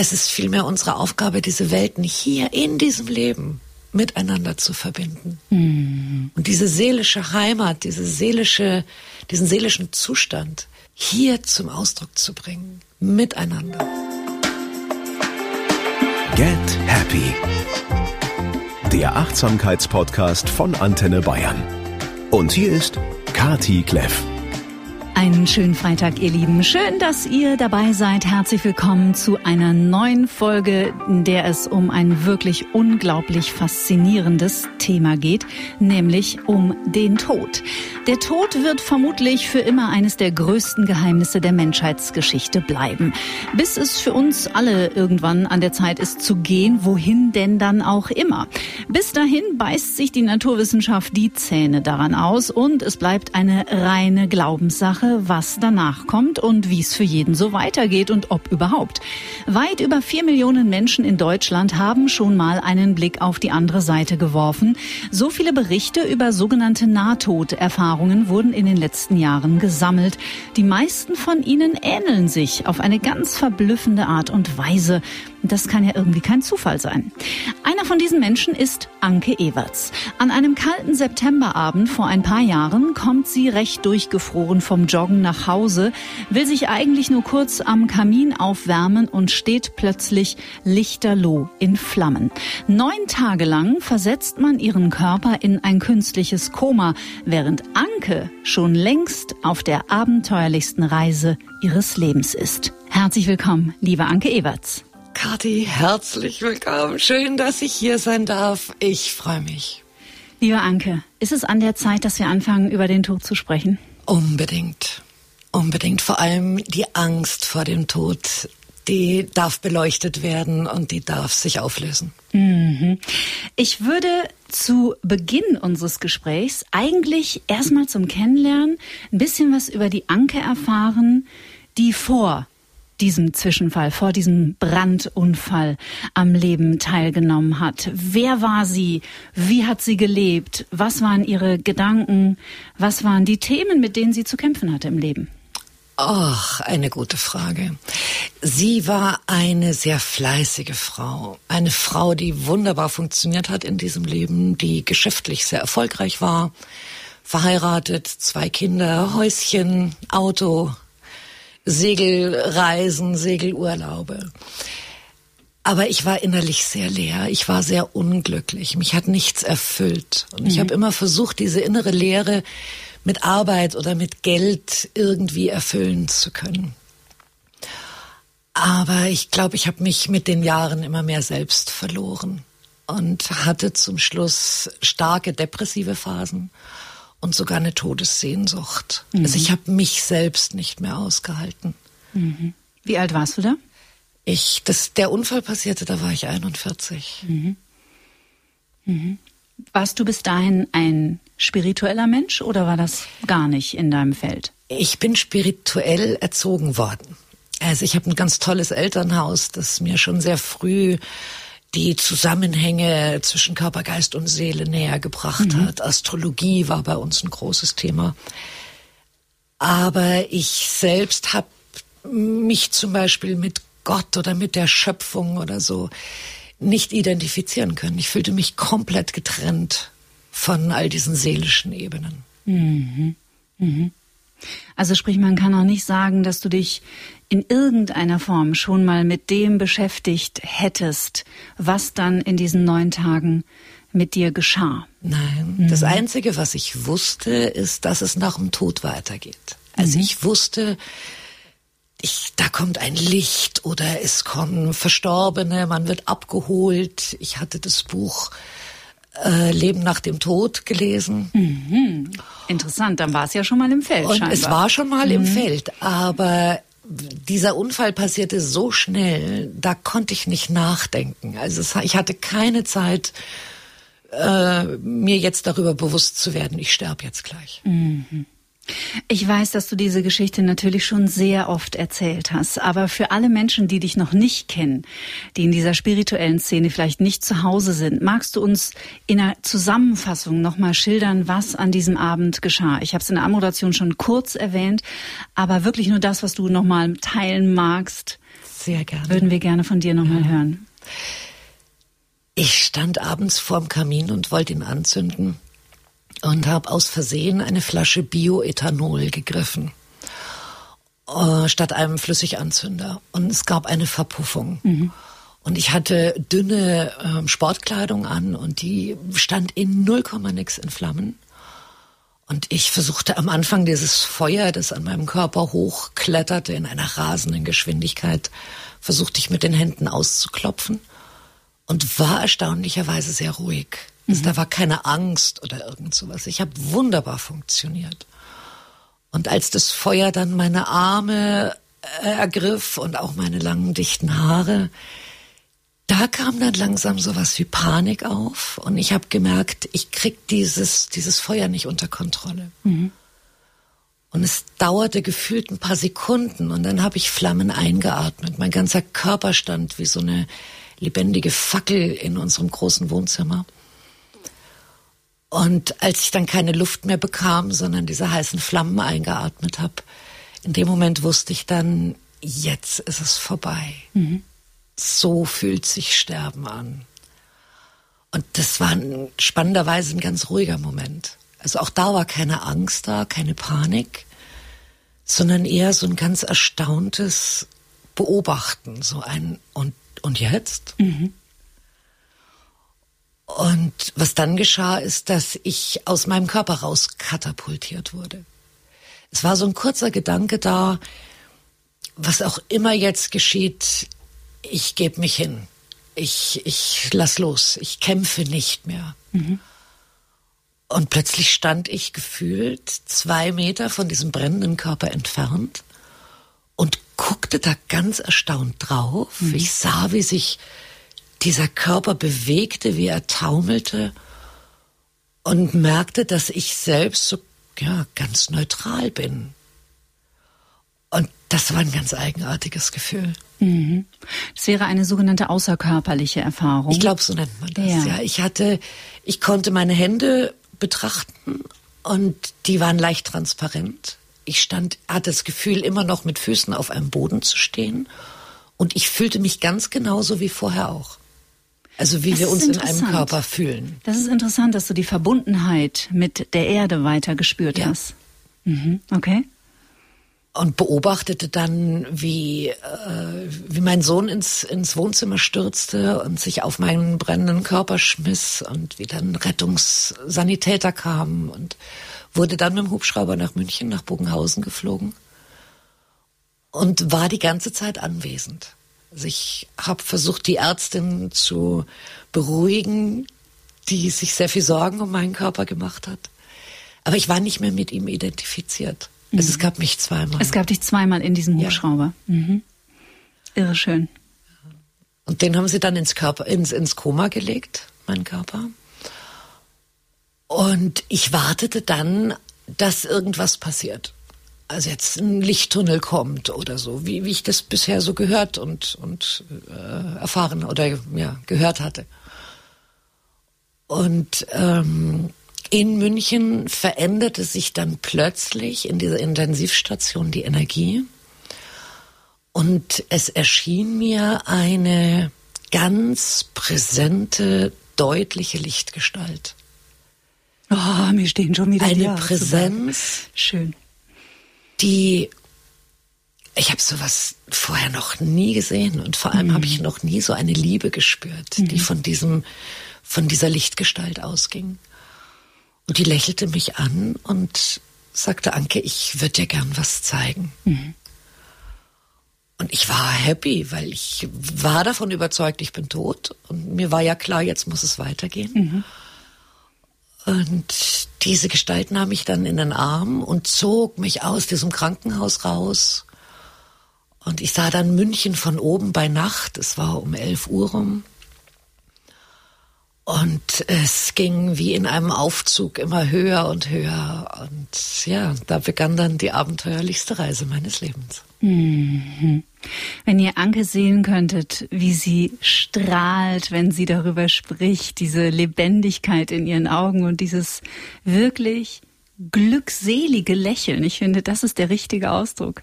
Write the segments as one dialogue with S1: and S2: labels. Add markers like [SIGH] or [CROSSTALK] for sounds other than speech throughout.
S1: Es ist vielmehr unsere Aufgabe, diese Welten hier in diesem Leben miteinander zu verbinden. Mhm. Und diese seelische Heimat, diese seelische, diesen seelischen Zustand hier zum Ausdruck zu bringen. Miteinander.
S2: Get Happy. Der Achtsamkeitspodcast von Antenne Bayern. Und hier ist Kati Kleff.
S3: Einen schönen Freitag, ihr Lieben. Schön, dass ihr dabei seid. Herzlich willkommen zu einer neuen Folge, in der es um ein wirklich unglaublich faszinierendes Thema geht, nämlich um den Tod. Der Tod wird vermutlich für immer eines der größten Geheimnisse der Menschheitsgeschichte bleiben. Bis es für uns alle irgendwann an der Zeit ist zu gehen, wohin denn dann auch immer. Bis dahin beißt sich die Naturwissenschaft die Zähne daran aus und es bleibt eine reine Glaubenssache was danach kommt und wie es für jeden so weitergeht und ob überhaupt. Weit über vier Millionen Menschen in Deutschland haben schon mal einen Blick auf die andere Seite geworfen. So viele Berichte über sogenannte Nahtoderfahrungen wurden in den letzten Jahren gesammelt. Die meisten von ihnen ähneln sich auf eine ganz verblüffende Art und Weise. Das kann ja irgendwie kein Zufall sein. Einer von diesen Menschen ist Anke Everts. An einem kalten Septemberabend vor ein paar Jahren kommt sie recht durchgefroren vom Joggen nach Hause, will sich eigentlich nur kurz am Kamin aufwärmen und steht plötzlich lichterloh in Flammen. Neun Tage lang versetzt man ihren Körper in ein künstliches Koma, während Anke schon längst auf der abenteuerlichsten Reise ihres Lebens ist. Herzlich willkommen, liebe Anke Everts.
S1: Kathi, herzlich willkommen. Schön, dass ich hier sein darf. Ich freue mich.
S3: Liebe Anke, ist es an der Zeit, dass wir anfangen, über den Tod zu sprechen?
S1: Unbedingt. Unbedingt. Vor allem die Angst vor dem Tod, die darf beleuchtet werden und die darf sich auflösen.
S3: Mhm. Ich würde zu Beginn unseres Gesprächs eigentlich erstmal zum Kennenlernen ein bisschen was über die Anke erfahren, die vor diesem Zwischenfall, vor diesem Brandunfall am Leben teilgenommen hat. Wer war sie? Wie hat sie gelebt? Was waren ihre Gedanken? Was waren die Themen, mit denen sie zu kämpfen hatte im Leben?
S1: Ach, eine gute Frage. Sie war eine sehr fleißige Frau. Eine Frau, die wunderbar funktioniert hat in diesem Leben, die geschäftlich sehr erfolgreich war. Verheiratet, zwei Kinder, Häuschen, Auto, Segelreisen, Segelurlaube. Aber ich war innerlich sehr leer. Ich war sehr unglücklich. Mich hat nichts erfüllt. Und ich mhm. habe immer versucht, diese innere Leere mit Arbeit oder mit Geld irgendwie erfüllen zu können. Aber ich glaube, ich habe mich mit den Jahren immer mehr selbst verloren und hatte zum Schluss starke depressive Phasen und sogar eine Todessehnsucht. Mhm. Also ich habe mich selbst nicht mehr ausgehalten.
S3: Mhm. Wie alt warst du da?
S1: Ich, das, der Unfall passierte, da war ich 41. Mhm.
S3: mhm. Warst du bis dahin ein spiritueller Mensch oder war das gar nicht in deinem Feld?
S1: Ich bin spirituell erzogen worden. Also ich habe ein ganz tolles Elternhaus, das mir schon sehr früh die Zusammenhänge zwischen Körper, Geist und Seele näher gebracht mhm. hat. Astrologie war bei uns ein großes Thema. Aber ich selbst habe mich zum Beispiel mit Gott oder mit der Schöpfung oder so nicht identifizieren können. Ich fühlte mich komplett getrennt von all diesen seelischen Ebenen.
S3: Mhm. Mhm. Also sprich, man kann auch nicht sagen, dass du dich in irgendeiner Form schon mal mit dem beschäftigt hättest, was dann in diesen neun Tagen mit dir geschah.
S1: Nein, mhm. das Einzige, was ich wusste, ist, dass es nach dem Tod weitergeht. Also mhm. ich wusste, ich, da kommt ein Licht oder es kommen Verstorbene, man wird abgeholt. Ich hatte das Buch äh, Leben nach dem Tod gelesen.
S3: Mhm. Interessant, dann war es ja schon mal im Feld.
S1: Und
S3: scheinbar.
S1: es war schon mal mhm. im Feld, aber dieser Unfall passierte so schnell, da konnte ich nicht nachdenken. Also es, ich hatte keine Zeit, äh, mir jetzt darüber bewusst zu werden, ich sterbe jetzt gleich.
S3: Mhm. Ich weiß, dass du diese Geschichte natürlich schon sehr oft erzählt hast, aber für alle Menschen, die dich noch nicht kennen, die in dieser spirituellen Szene vielleicht nicht zu Hause sind, magst du uns in einer Zusammenfassung nochmal schildern, was an diesem Abend geschah? Ich habe es in der Anmoderation schon kurz erwähnt, aber wirklich nur das, was du nochmal teilen magst.
S1: sehr gerne.
S3: Würden wir gerne von dir nochmal hören.
S1: Ich stand abends vorm Kamin und wollte ihn anzünden und habe aus Versehen eine Flasche Bioethanol gegriffen äh, statt einem Flüssiganzünder. Und es gab eine Verpuffung. Mhm. Und ich hatte dünne äh, Sportkleidung an und die stand in null Komma nix in Flammen. Und ich versuchte am Anfang dieses Feuer, das an meinem Körper hochkletterte in einer rasenden Geschwindigkeit, versuchte ich mit den Händen auszuklopfen und war erstaunlicherweise sehr ruhig. Also mhm. da war keine Angst oder irgend sowas. Ich habe wunderbar funktioniert. Und als das Feuer dann meine Arme äh, ergriff und auch meine langen, dichten Haare, da kam dann langsam sowas wie Panik auf und ich habe gemerkt, ich krieg dieses, dieses Feuer nicht unter Kontrolle. Mhm. Und es dauerte gefühlt ein paar Sekunden und dann habe ich Flammen eingeatmet. Mein ganzer Körper stand wie so eine lebendige Fackel in unserem großen Wohnzimmer. Und als ich dann keine Luft mehr bekam, sondern diese heißen Flammen eingeatmet habe, in dem Moment wusste ich dann, jetzt ist es vorbei. Mhm. So fühlt sich Sterben an. Und das war ein, spannenderweise ein ganz ruhiger Moment. Also auch da war keine Angst da, keine Panik, sondern eher so ein ganz erstauntes Beobachten, so ein und und jetzt? Mhm. Und was dann geschah, ist, dass ich aus meinem Körper raus katapultiert wurde. Es war so ein kurzer Gedanke da, was auch immer jetzt geschieht, ich gebe mich hin. Ich, ich lass los. Ich kämpfe nicht mehr. Mhm. Und plötzlich stand ich gefühlt zwei Meter von diesem brennenden Körper entfernt und guckte da ganz erstaunt drauf. Mhm. Ich sah, wie sich dieser Körper bewegte, wie er taumelte und merkte, dass ich selbst so ja, ganz neutral bin. Und das war ein ganz eigenartiges Gefühl.
S3: Mhm. Das wäre eine sogenannte außerkörperliche Erfahrung.
S1: Ich glaube, so nennt man das. Ja. ja, ich hatte, ich konnte meine Hände betrachten und die waren leicht transparent. Ich stand, hatte das Gefühl, immer noch mit Füßen auf einem Boden zu stehen. Und ich fühlte mich ganz genauso wie vorher auch. Also wie das wir uns in einem Körper fühlen.
S3: Das ist interessant, dass du die Verbundenheit mit der Erde weiter gespürt ja. hast. Mhm. Okay.
S1: Und beobachtete dann, wie, äh, wie mein Sohn ins, ins Wohnzimmer stürzte und sich auf meinen brennenden Körper schmiss und wie dann Rettungssanitäter kamen und wurde dann mit dem Hubschrauber nach München, nach Bogenhausen geflogen und war die ganze Zeit anwesend. Also ich habe versucht, die Ärztin zu beruhigen, die sich sehr viel Sorgen um meinen Körper gemacht hat. Aber ich war nicht mehr mit ihm identifiziert. Mhm. Also es mhm. gab mich zweimal.
S3: Es gab dich zweimal in diesem Hubschrauber. Ja. Mhm. Irre schön.
S1: Und den haben sie dann ins Körper, ins, ins Koma gelegt, meinen Körper. Und ich wartete dann, dass irgendwas passiert also jetzt ein Lichttunnel kommt oder so, wie, wie ich das bisher so gehört und, und äh, erfahren oder ja, gehört hatte. Und ähm, in München veränderte sich dann plötzlich in dieser Intensivstation die Energie und es erschien mir eine ganz präsente, deutliche Lichtgestalt.
S3: Oh, mir stehen schon wieder
S1: eine Präsenz.
S3: Schön
S1: die ich habe sowas vorher noch nie gesehen und vor allem mhm. habe ich noch nie so eine Liebe gespürt, mhm. die von diesem von dieser Lichtgestalt ausging. Und die lächelte mich an und sagte, Anke, ich würde dir gern was zeigen. Mhm. Und ich war happy, weil ich war davon überzeugt, ich bin tot. Und mir war ja klar, jetzt muss es weitergehen. Mhm. Und diese Gestalt nahm mich dann in den Arm und zog mich aus diesem Krankenhaus raus. Und ich sah dann München von oben bei Nacht. Es war um elf Uhr rum. Und es ging wie in einem Aufzug immer höher und höher. Und ja, da begann dann die abenteuerlichste Reise meines Lebens.
S3: Mhm. Wenn ihr Anke sehen könntet, wie sie strahlt, wenn sie darüber spricht, diese Lebendigkeit in ihren Augen und dieses wirklich glückselige Lächeln. Ich finde, das ist der richtige Ausdruck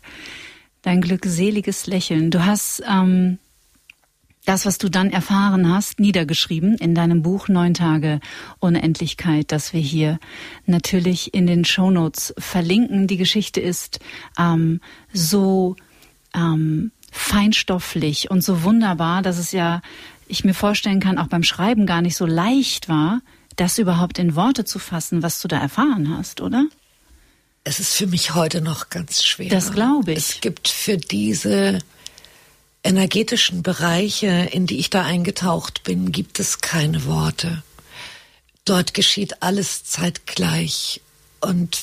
S3: dein glückseliges Lächeln. Du hast ähm, das, was du dann erfahren hast, niedergeschrieben in deinem Buch Neun Tage Unendlichkeit, das wir hier natürlich in den Shownotes verlinken. Die Geschichte ist ähm, so ähm, feinstofflich und so wunderbar, dass es ja, ich mir vorstellen kann, auch beim Schreiben gar nicht so leicht war, das überhaupt in Worte zu fassen, was du da erfahren hast, oder?
S1: Es ist für mich heute noch ganz schwer.
S3: Das glaube ich.
S1: Es gibt für diese energetischen Bereiche, in die ich da eingetaucht bin, gibt es keine Worte. Dort geschieht alles zeitgleich und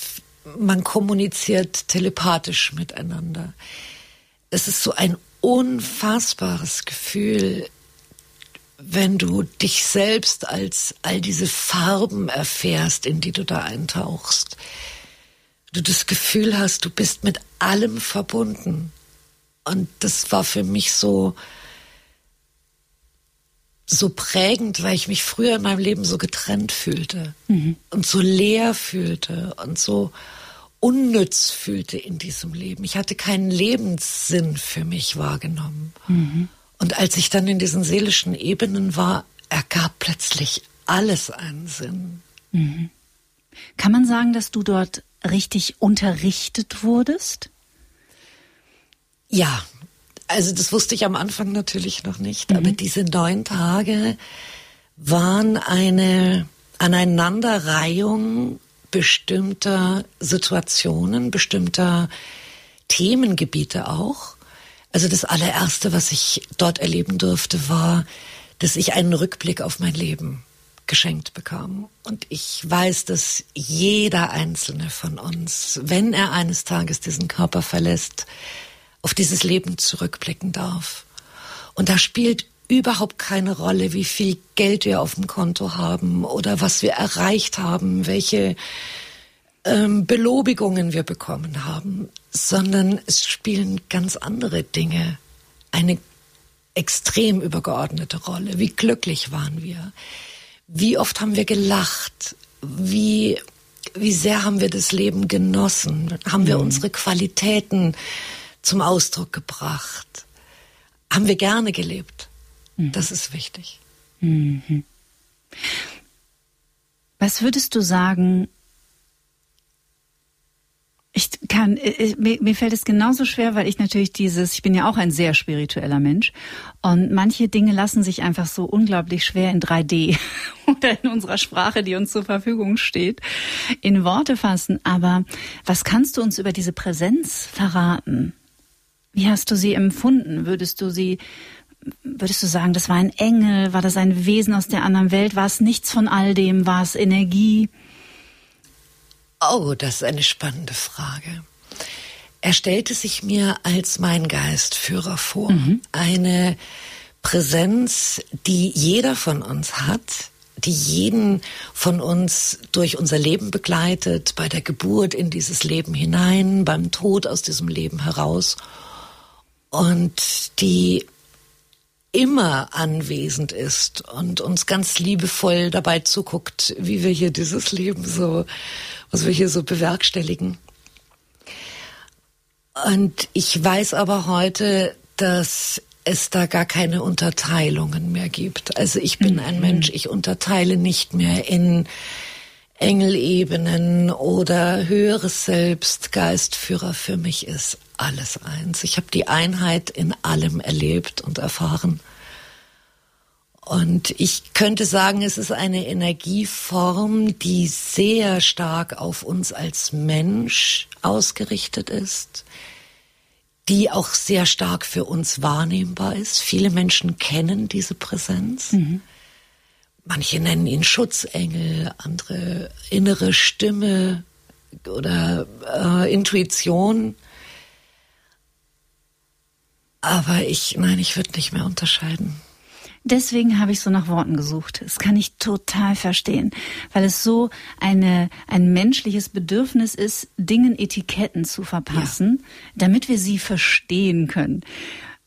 S1: man kommuniziert telepathisch miteinander. Es ist so ein unfassbares Gefühl, wenn du dich selbst als all diese Farben erfährst, in die du da eintauchst. Du das Gefühl hast, du bist mit allem verbunden. Und das war für mich so, so prägend, weil ich mich früher in meinem Leben so getrennt fühlte mhm. und so leer fühlte und so unnütz fühlte in diesem Leben. Ich hatte keinen Lebenssinn für mich wahrgenommen. Mhm. Und als ich dann in diesen seelischen Ebenen war, ergab plötzlich alles einen Sinn. Mhm.
S3: Kann man sagen, dass du dort richtig unterrichtet wurdest?
S1: Ja, also das wusste ich am Anfang natürlich noch nicht, mhm. aber diese neun Tage waren eine Aneinanderreihung bestimmter Situationen, bestimmter Themengebiete auch. Also das allererste, was ich dort erleben durfte, war, dass ich einen Rückblick auf mein Leben geschenkt bekam. Und ich weiß, dass jeder einzelne von uns, wenn er eines Tages diesen Körper verlässt, auf dieses Leben zurückblicken darf. Und da spielt überhaupt keine Rolle, wie viel Geld wir auf dem Konto haben oder was wir erreicht haben, welche ähm, Belobigungen wir bekommen haben, sondern es spielen ganz andere Dinge eine extrem übergeordnete Rolle. Wie glücklich waren wir? Wie oft haben wir gelacht? Wie, wie sehr haben wir das Leben genossen? Haben wir mhm. unsere Qualitäten zum Ausdruck gebracht. Haben wir gerne gelebt. Mhm. Das ist wichtig. Mhm.
S3: Was würdest du sagen, ich kann, mir, mir fällt es genauso schwer, weil ich natürlich dieses, ich bin ja auch ein sehr spiritueller Mensch und manche Dinge lassen sich einfach so unglaublich schwer in 3D [LAUGHS] oder in unserer Sprache, die uns zur Verfügung steht, in Worte fassen. Aber was kannst du uns über diese Präsenz verraten? Wie hast du sie empfunden? Würdest du sie, würdest du sagen, das war ein Engel? War das ein Wesen aus der anderen Welt? War es nichts von all dem? War es Energie?
S1: Oh, das ist eine spannende Frage. Er stellte sich mir als mein Geistführer vor. Mhm. Eine Präsenz, die jeder von uns hat, die jeden von uns durch unser Leben begleitet, bei der Geburt in dieses Leben hinein, beim Tod aus diesem Leben heraus und die immer anwesend ist und uns ganz liebevoll dabei zuguckt, wie wir hier dieses Leben so, was wir hier so bewerkstelligen. Und ich weiß aber heute, dass es da gar keine Unterteilungen mehr gibt. Also ich bin ein mhm. Mensch, ich unterteile nicht mehr in Engelebenen oder höheres Selbst, Geistführer. Für mich ist alles eins. Ich habe die Einheit in allem erlebt und erfahren. Und ich könnte sagen, es ist eine Energieform, die sehr stark auf uns als Mensch ausgerichtet ist, die auch sehr stark für uns wahrnehmbar ist. Viele Menschen kennen diese Präsenz. Mhm. Manche nennen ihn Schutzengel, andere innere Stimme oder äh, Intuition. Aber ich, nein, ich würde nicht mehr unterscheiden.
S3: Deswegen habe ich so nach Worten gesucht. Das kann ich total verstehen, weil es so eine, ein menschliches Bedürfnis ist, Dingen Etiketten zu verpassen, ja. damit wir sie verstehen können.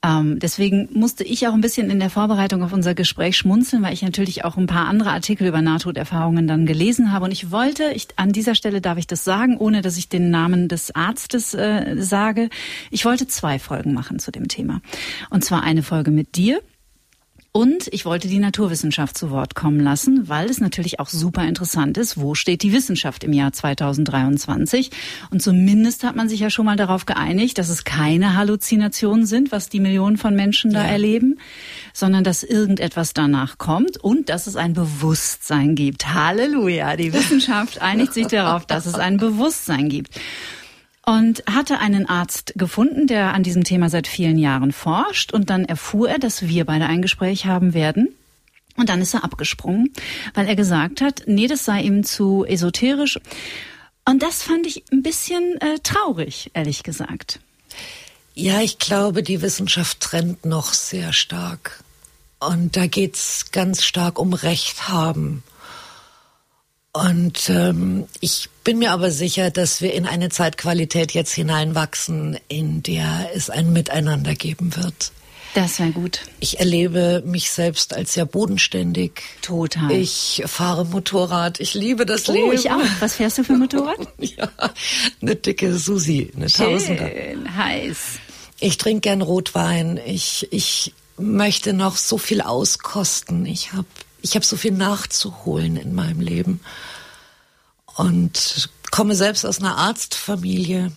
S3: Ähm, deswegen musste ich auch ein bisschen in der Vorbereitung auf unser Gespräch schmunzeln, weil ich natürlich auch ein paar andere Artikel über Nahtoderfahrungen dann gelesen habe. Und ich wollte, ich, an dieser Stelle darf ich das sagen, ohne dass ich den Namen des Arztes äh, sage, ich wollte zwei Folgen machen zu dem Thema. Und zwar eine Folge mit dir und ich wollte die Naturwissenschaft zu Wort kommen lassen, weil es natürlich auch super interessant ist, wo steht die Wissenschaft im Jahr 2023. Und zumindest hat man sich ja schon mal darauf geeinigt, dass es keine Halluzinationen sind, was die Millionen von Menschen da ja. erleben, sondern dass irgendetwas danach kommt und dass es ein Bewusstsein gibt. Halleluja! Die Wissenschaft einigt sich darauf, dass es ein Bewusstsein gibt und hatte einen Arzt gefunden, der an diesem Thema seit vielen Jahren forscht. Und dann erfuhr er, dass wir beide ein Gespräch haben werden. Und dann ist er abgesprungen, weil er gesagt hat, nee, das sei ihm zu esoterisch. Und das fand ich ein bisschen äh, traurig, ehrlich gesagt.
S1: Ja, ich glaube, die Wissenschaft trennt noch sehr stark. Und da geht's ganz stark um Recht haben. Und ähm, ich bin mir aber sicher, dass wir in eine Zeitqualität jetzt hineinwachsen, in der es ein Miteinander geben wird.
S3: Das wäre gut.
S1: Ich erlebe mich selbst als sehr bodenständig.
S3: Total.
S1: Ich fahre Motorrad. Ich liebe das
S3: oh,
S1: Leben.
S3: ich auch. Was fährst du für [LAUGHS] Motorrad?
S1: ja, eine dicke Susi, eine
S3: Schön,
S1: Tausender.
S3: heiß.
S1: Ich trinke gern Rotwein. Ich, ich möchte noch so viel auskosten. Ich habe ich habe so viel nachzuholen in meinem Leben und komme selbst aus einer Arztfamilie.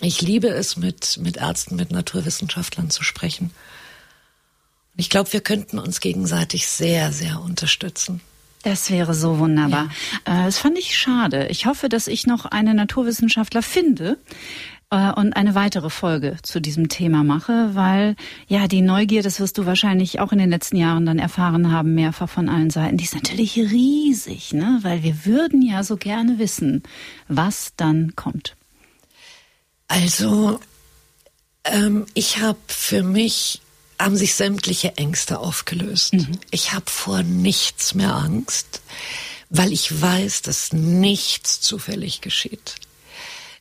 S1: Ich liebe es, mit, mit Ärzten, mit Naturwissenschaftlern zu sprechen. Und ich glaube, wir könnten uns gegenseitig sehr, sehr unterstützen.
S3: Das wäre so wunderbar. Ja. Äh, das fand ich schade. Ich hoffe, dass ich noch einen Naturwissenschaftler finde, und eine weitere Folge zu diesem Thema mache, weil ja die Neugier, das wirst du wahrscheinlich auch in den letzten Jahren dann erfahren haben, mehrfach von allen Seiten, die ist natürlich riesig, ne? weil wir würden ja so gerne wissen, was dann kommt.
S1: Also ähm, ich habe für mich haben sich sämtliche Ängste aufgelöst. Mhm. Ich habe vor nichts mehr Angst, weil ich weiß, dass nichts zufällig geschieht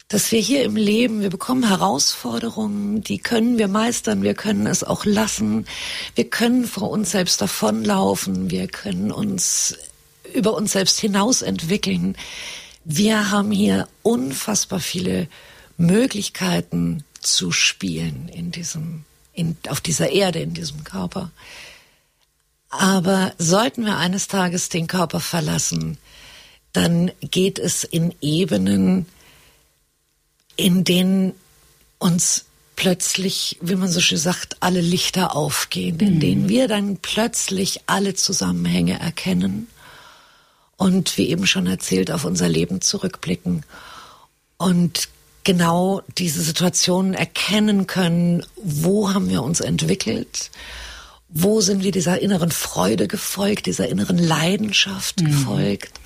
S1: dass wir hier im Leben, wir bekommen Herausforderungen, die können wir meistern, wir können es auch lassen, wir können vor uns selbst davonlaufen, wir können uns über uns selbst hinaus entwickeln. Wir haben hier unfassbar viele Möglichkeiten zu spielen in diesem, in, auf dieser Erde, in diesem Körper. Aber sollten wir eines Tages den Körper verlassen, dann geht es in Ebenen, in denen uns plötzlich, wie man so schön sagt, alle Lichter aufgehen, in mhm. denen wir dann plötzlich alle Zusammenhänge erkennen und wie eben schon erzählt, auf unser Leben zurückblicken und genau diese Situationen erkennen können, wo haben wir uns entwickelt, wo sind wir dieser inneren Freude gefolgt, dieser inneren Leidenschaft mhm. gefolgt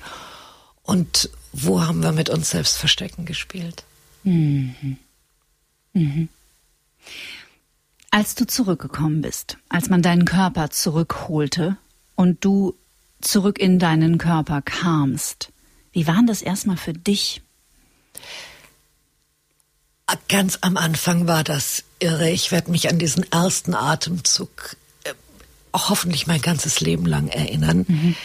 S1: und wo haben wir mit uns selbst Verstecken gespielt. Mhm.
S3: Mhm. Als du zurückgekommen bist, als man deinen Körper zurückholte und du zurück in deinen Körper kamst, wie war das erstmal für dich?
S1: Ganz am Anfang war das irre. Ich werde mich an diesen ersten Atemzug äh, hoffentlich mein ganzes Leben lang erinnern, mhm.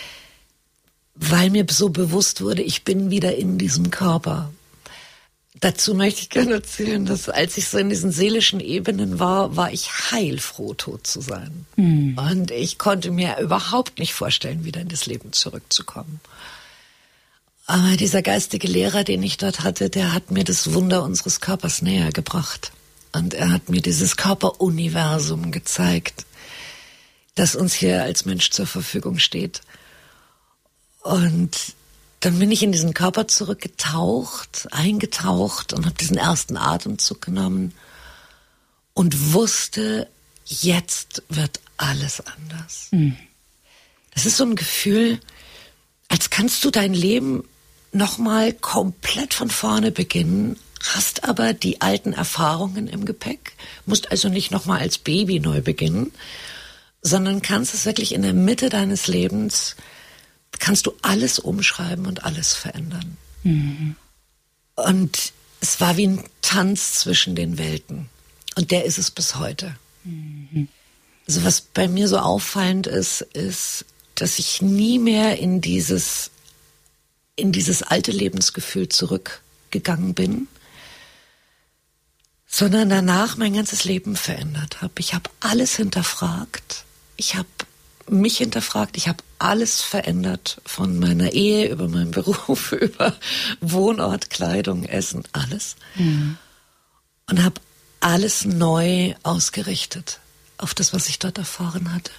S1: weil mir so bewusst wurde, ich bin wieder in diesem Körper. Dazu möchte ich gerne erzählen, dass als ich so in diesen seelischen Ebenen war, war ich heilfroh, tot zu sein. Mhm. Und ich konnte mir überhaupt nicht vorstellen, wieder in das Leben zurückzukommen. Aber dieser geistige Lehrer, den ich dort hatte, der hat mir das Wunder unseres Körpers näher gebracht. Und er hat mir dieses Körperuniversum gezeigt, das uns hier als Mensch zur Verfügung steht. Und dann bin ich in diesen Körper zurückgetaucht, eingetaucht und habe diesen ersten Atemzug genommen und wusste, jetzt wird alles anders. Mhm. Das ist so ein Gefühl, als kannst du dein Leben nochmal komplett von vorne beginnen, hast aber die alten Erfahrungen im Gepäck, musst also nicht nochmal als Baby neu beginnen, sondern kannst es wirklich in der Mitte deines Lebens kannst du alles umschreiben und alles verändern. Mhm. Und es war wie ein Tanz zwischen den Welten. Und der ist es bis heute. Mhm. Also was bei mir so auffallend ist, ist, dass ich nie mehr in dieses, in dieses alte Lebensgefühl zurückgegangen bin, sondern danach mein ganzes Leben verändert habe. Ich habe alles hinterfragt. Ich habe mich hinterfragt. Ich habe alles verändert von meiner Ehe über meinen Beruf, [LAUGHS] über Wohnort, Kleidung, Essen, alles. Mhm. Und habe alles neu ausgerichtet auf das, was ich dort erfahren hatte.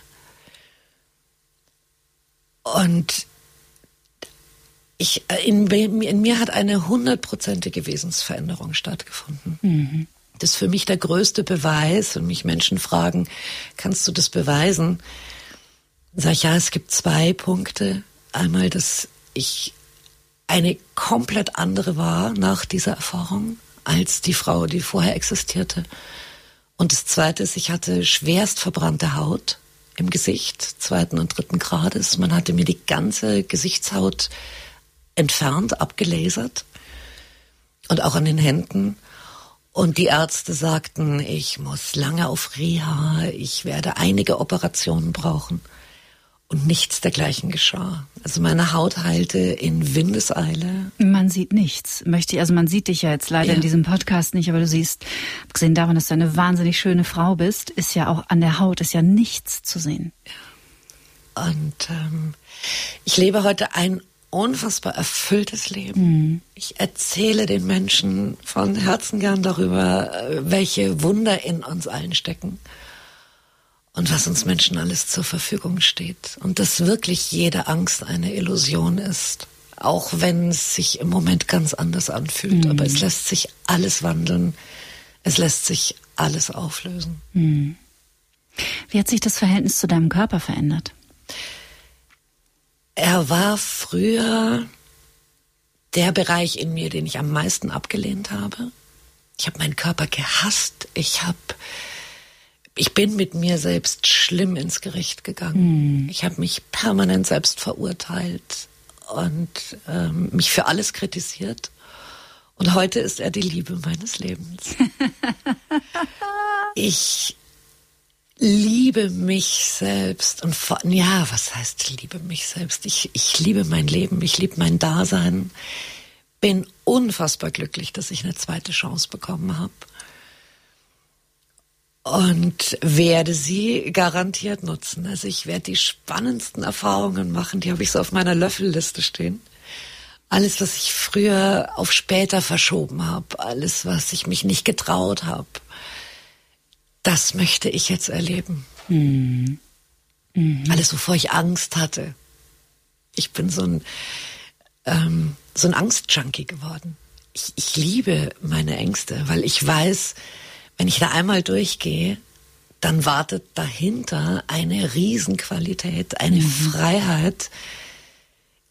S1: Und ich, in, in mir hat eine hundertprozentige Wesensveränderung stattgefunden. Mhm. Das ist für mich der größte Beweis, wenn mich Menschen fragen, kannst du das beweisen? Sag ich, ja, es gibt zwei Punkte. Einmal, dass ich eine komplett andere war nach dieser Erfahrung als die Frau, die vorher existierte. Und das Zweite ist, ich hatte schwerst verbrannte Haut im Gesicht, zweiten und dritten Grades. Man hatte mir die ganze Gesichtshaut entfernt, abgelasert und auch an den Händen. Und die Ärzte sagten, ich muss lange auf Reha, ich werde einige Operationen brauchen. Und nichts dergleichen geschah. Also meine Haut heilte in Windeseile.
S3: Man sieht nichts. Möchte ich, also man sieht dich ja jetzt leider ja. in diesem Podcast nicht, aber du siehst, abgesehen davon, dass du eine wahnsinnig schöne Frau bist, ist ja auch an der Haut ist ja nichts zu sehen.
S1: Ja. Und ähm, ich lebe heute ein unfassbar erfülltes Leben. Mhm. Ich erzähle den Menschen von Herzen gern darüber, äh, welche Wunder in uns allen stecken und was uns Menschen alles zur Verfügung steht. Und dass wirklich jede Angst eine Illusion ist. Auch wenn es sich im Moment ganz anders anfühlt. Mhm. Aber es lässt sich alles wandeln. Es lässt sich alles auflösen. Mhm.
S3: Wie hat sich das Verhältnis zu deinem Körper verändert?
S1: Er war früher der Bereich in mir, den ich am meisten abgelehnt habe. Ich habe meinen Körper gehasst. Ich habe ich bin mit mir selbst schlimm ins Gericht gegangen. Mhm. Ich habe mich permanent selbst verurteilt und ähm, mich für alles kritisiert. Und heute ist er die Liebe meines Lebens. [LAUGHS] ich liebe mich selbst und ja, was heißt liebe mich selbst? Ich, ich liebe mein Leben, ich liebe mein Dasein. Bin unfassbar glücklich, dass ich eine zweite Chance bekommen habe und werde sie garantiert nutzen. Also ich werde die spannendsten Erfahrungen machen, die habe ich so auf meiner Löffelliste stehen. Alles, was ich früher auf später verschoben habe, alles, was ich mich nicht getraut habe, das möchte ich jetzt erleben. Mhm. Mhm. Alles, wovor ich Angst hatte. Ich bin so ein, ähm, so ein Angstjunkie geworden. Ich, ich liebe meine Ängste, weil ich weiß, wenn ich da einmal durchgehe, dann wartet dahinter eine Riesenqualität, eine mhm. Freiheit,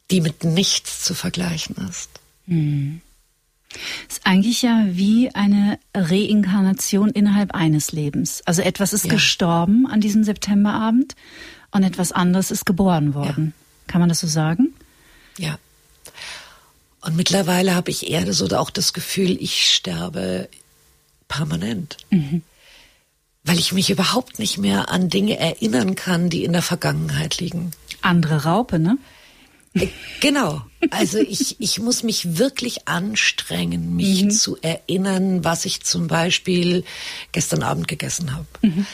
S1: die mit nichts zu vergleichen ist. Mhm.
S3: Ist eigentlich ja wie eine Reinkarnation innerhalb eines Lebens. Also etwas ist ja. gestorben an diesem Septemberabend und etwas anderes ist geboren worden. Ja. Kann man das so sagen?
S1: Ja. Und mittlerweile habe ich eher so auch das Gefühl, ich sterbe permanent. Mhm. Weil ich mich überhaupt nicht mehr an Dinge erinnern kann, die in der Vergangenheit liegen.
S3: Andere Raupe, ne?
S1: Äh, genau. Also ich, ich muss mich wirklich anstrengen, mich mhm. zu erinnern, was ich zum Beispiel gestern Abend gegessen habe. Mhm.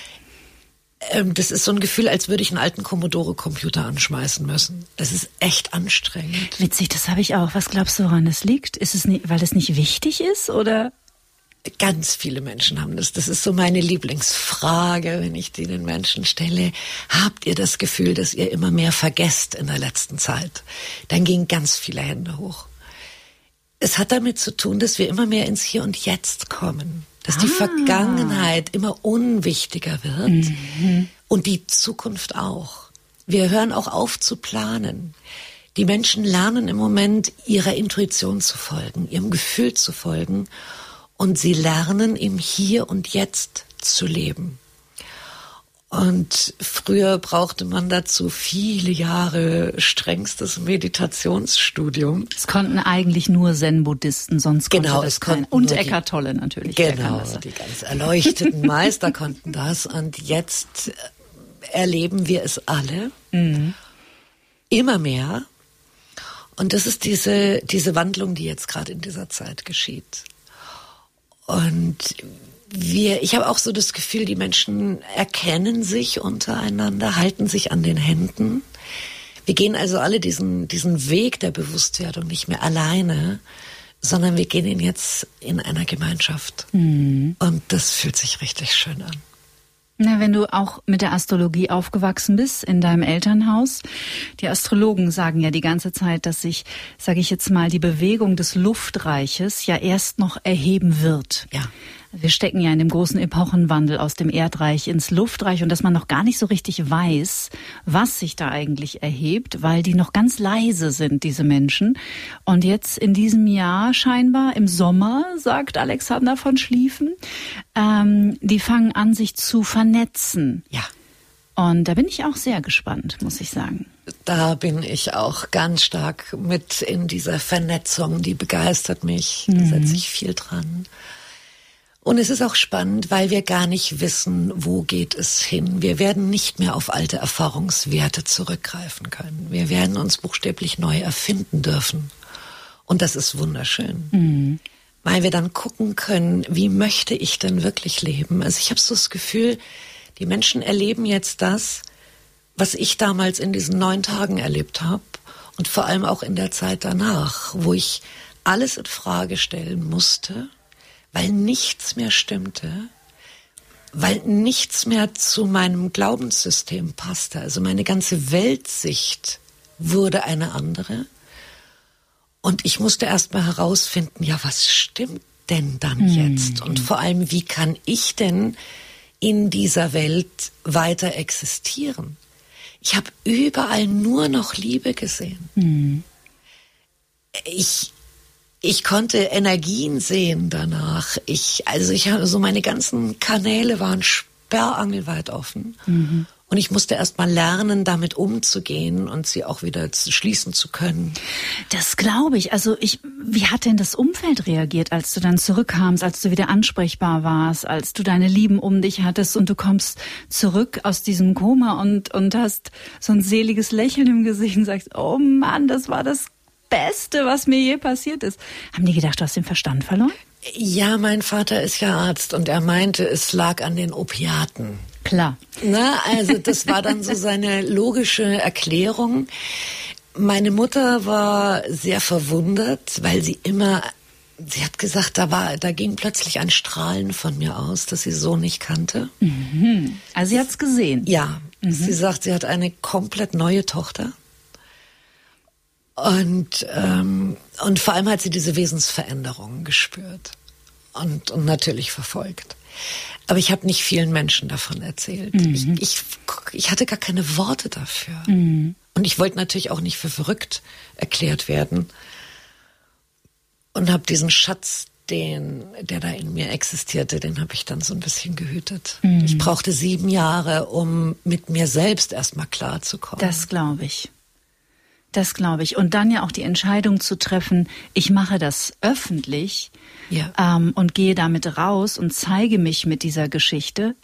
S1: Ähm, das ist so ein Gefühl, als würde ich einen alten Commodore-Computer anschmeißen müssen. Das ist echt anstrengend.
S3: Witzig, das habe ich auch. Was glaubst du, woran das liegt? Ist es nicht, weil es nicht wichtig ist oder?
S1: Ganz viele Menschen haben das. Das ist so meine Lieblingsfrage, wenn ich die den Menschen stelle. Habt ihr das Gefühl, dass ihr immer mehr vergesst in der letzten Zeit? Dann gehen ganz viele Hände hoch. Es hat damit zu tun, dass wir immer mehr ins Hier und Jetzt kommen. Dass ah. die Vergangenheit immer unwichtiger wird mhm. und die Zukunft auch. Wir hören auch auf zu planen. Die Menschen lernen im Moment ihrer Intuition zu folgen, ihrem Gefühl zu folgen und sie lernen im Hier und Jetzt zu leben. Und früher brauchte man dazu viele Jahre strengstes Meditationsstudium.
S3: Es konnten eigentlich nur Zen-Buddhisten, sonst konnte
S1: genau,
S3: das
S1: es konnten
S3: Und Eckart Tolle natürlich.
S1: Genau, die ganz erleuchteten Meister [LAUGHS] konnten das. Und jetzt erleben wir es alle mhm. immer mehr. Und das ist diese, diese Wandlung, die jetzt gerade in dieser Zeit geschieht. Und wir, ich habe auch so das Gefühl, die Menschen erkennen sich untereinander, halten sich an den Händen. Wir gehen also alle diesen, diesen Weg der Bewusstwerdung nicht mehr alleine, sondern wir gehen ihn jetzt in einer Gemeinschaft. Mhm. Und das fühlt sich richtig schön an.
S3: Na, wenn du auch mit der Astrologie aufgewachsen bist in deinem Elternhaus, die Astrologen sagen ja die ganze Zeit, dass sich, sage ich jetzt mal, die Bewegung des Luftreiches ja erst noch erheben wird.
S1: Ja.
S3: Wir stecken ja in dem großen Epochenwandel aus dem Erdreich ins Luftreich und dass man noch gar nicht so richtig weiß, was sich da eigentlich erhebt, weil die noch ganz leise sind, diese Menschen. Und jetzt in diesem Jahr scheinbar im Sommer, sagt Alexander von Schlieffen, ähm, die fangen an, sich zu vernetzen.
S1: Ja.
S3: Und da bin ich auch sehr gespannt, muss ich sagen.
S1: Da bin ich auch ganz stark mit in dieser Vernetzung, die begeistert mich. Da mhm. setze ich viel dran. Und es ist auch spannend, weil wir gar nicht wissen, wo geht es hin. Wir werden nicht mehr auf alte Erfahrungswerte zurückgreifen können. Wir werden uns buchstäblich neu erfinden dürfen. Und das ist wunderschön. Mhm. Weil wir dann gucken können, wie möchte ich denn wirklich leben? Also ich habe so das Gefühl, die Menschen erleben jetzt das, was ich damals in diesen neun Tagen erlebt habe und vor allem auch in der Zeit danach, wo ich alles in Frage stellen musste weil nichts mehr stimmte, weil nichts mehr zu meinem Glaubenssystem passte. Also meine ganze Weltsicht wurde eine andere. Und ich musste erst mal herausfinden, ja, was stimmt denn dann hm. jetzt? Und vor allem, wie kann ich denn in dieser Welt weiter existieren? Ich habe überall nur noch Liebe gesehen. Hm. Ich, ich konnte Energien sehen danach. Ich, also ich habe so meine ganzen Kanäle waren sperrangelweit offen. Mhm. Und ich musste erst mal lernen, damit umzugehen und sie auch wieder zu schließen zu können.
S3: Das glaube ich. Also ich, wie hat denn das Umfeld reagiert, als du dann zurückkamst, als du wieder ansprechbar warst, als du deine Lieben um dich hattest und du kommst zurück aus diesem Koma und, und hast so ein seliges Lächeln im Gesicht und sagst, oh Mann, das war das Beste, was mir je passiert ist. Haben die gedacht, du hast den Verstand verloren?
S1: Ja, mein Vater ist ja Arzt und er meinte, es lag an den Opiaten.
S3: Klar.
S1: Na, also das war dann so seine logische Erklärung. Meine Mutter war sehr verwundert, weil sie immer, sie hat gesagt, da war, da ging plötzlich ein Strahlen von mir aus, das sie so nicht kannte.
S3: Mhm. Also sie hat's gesehen.
S1: Ja. Mhm. Sie sagt, sie hat eine komplett neue Tochter. Und, ähm, und vor allem hat sie diese Wesensveränderungen gespürt und, und natürlich verfolgt. Aber ich habe nicht vielen Menschen davon erzählt. Mhm. Ich, ich, ich, hatte gar keine Worte dafür. Mhm. Und ich wollte natürlich auch nicht für verrückt erklärt werden. Und habe diesen Schatz, den, der da in mir existierte, den habe ich dann so ein bisschen gehütet. Mhm. Ich brauchte sieben Jahre, um mit mir selbst erstmal klarzukommen.
S3: Das glaube ich. Das glaube ich. Und dann ja auch die Entscheidung zu treffen, ich mache das öffentlich ja. ähm, und gehe damit raus und zeige mich mit dieser Geschichte,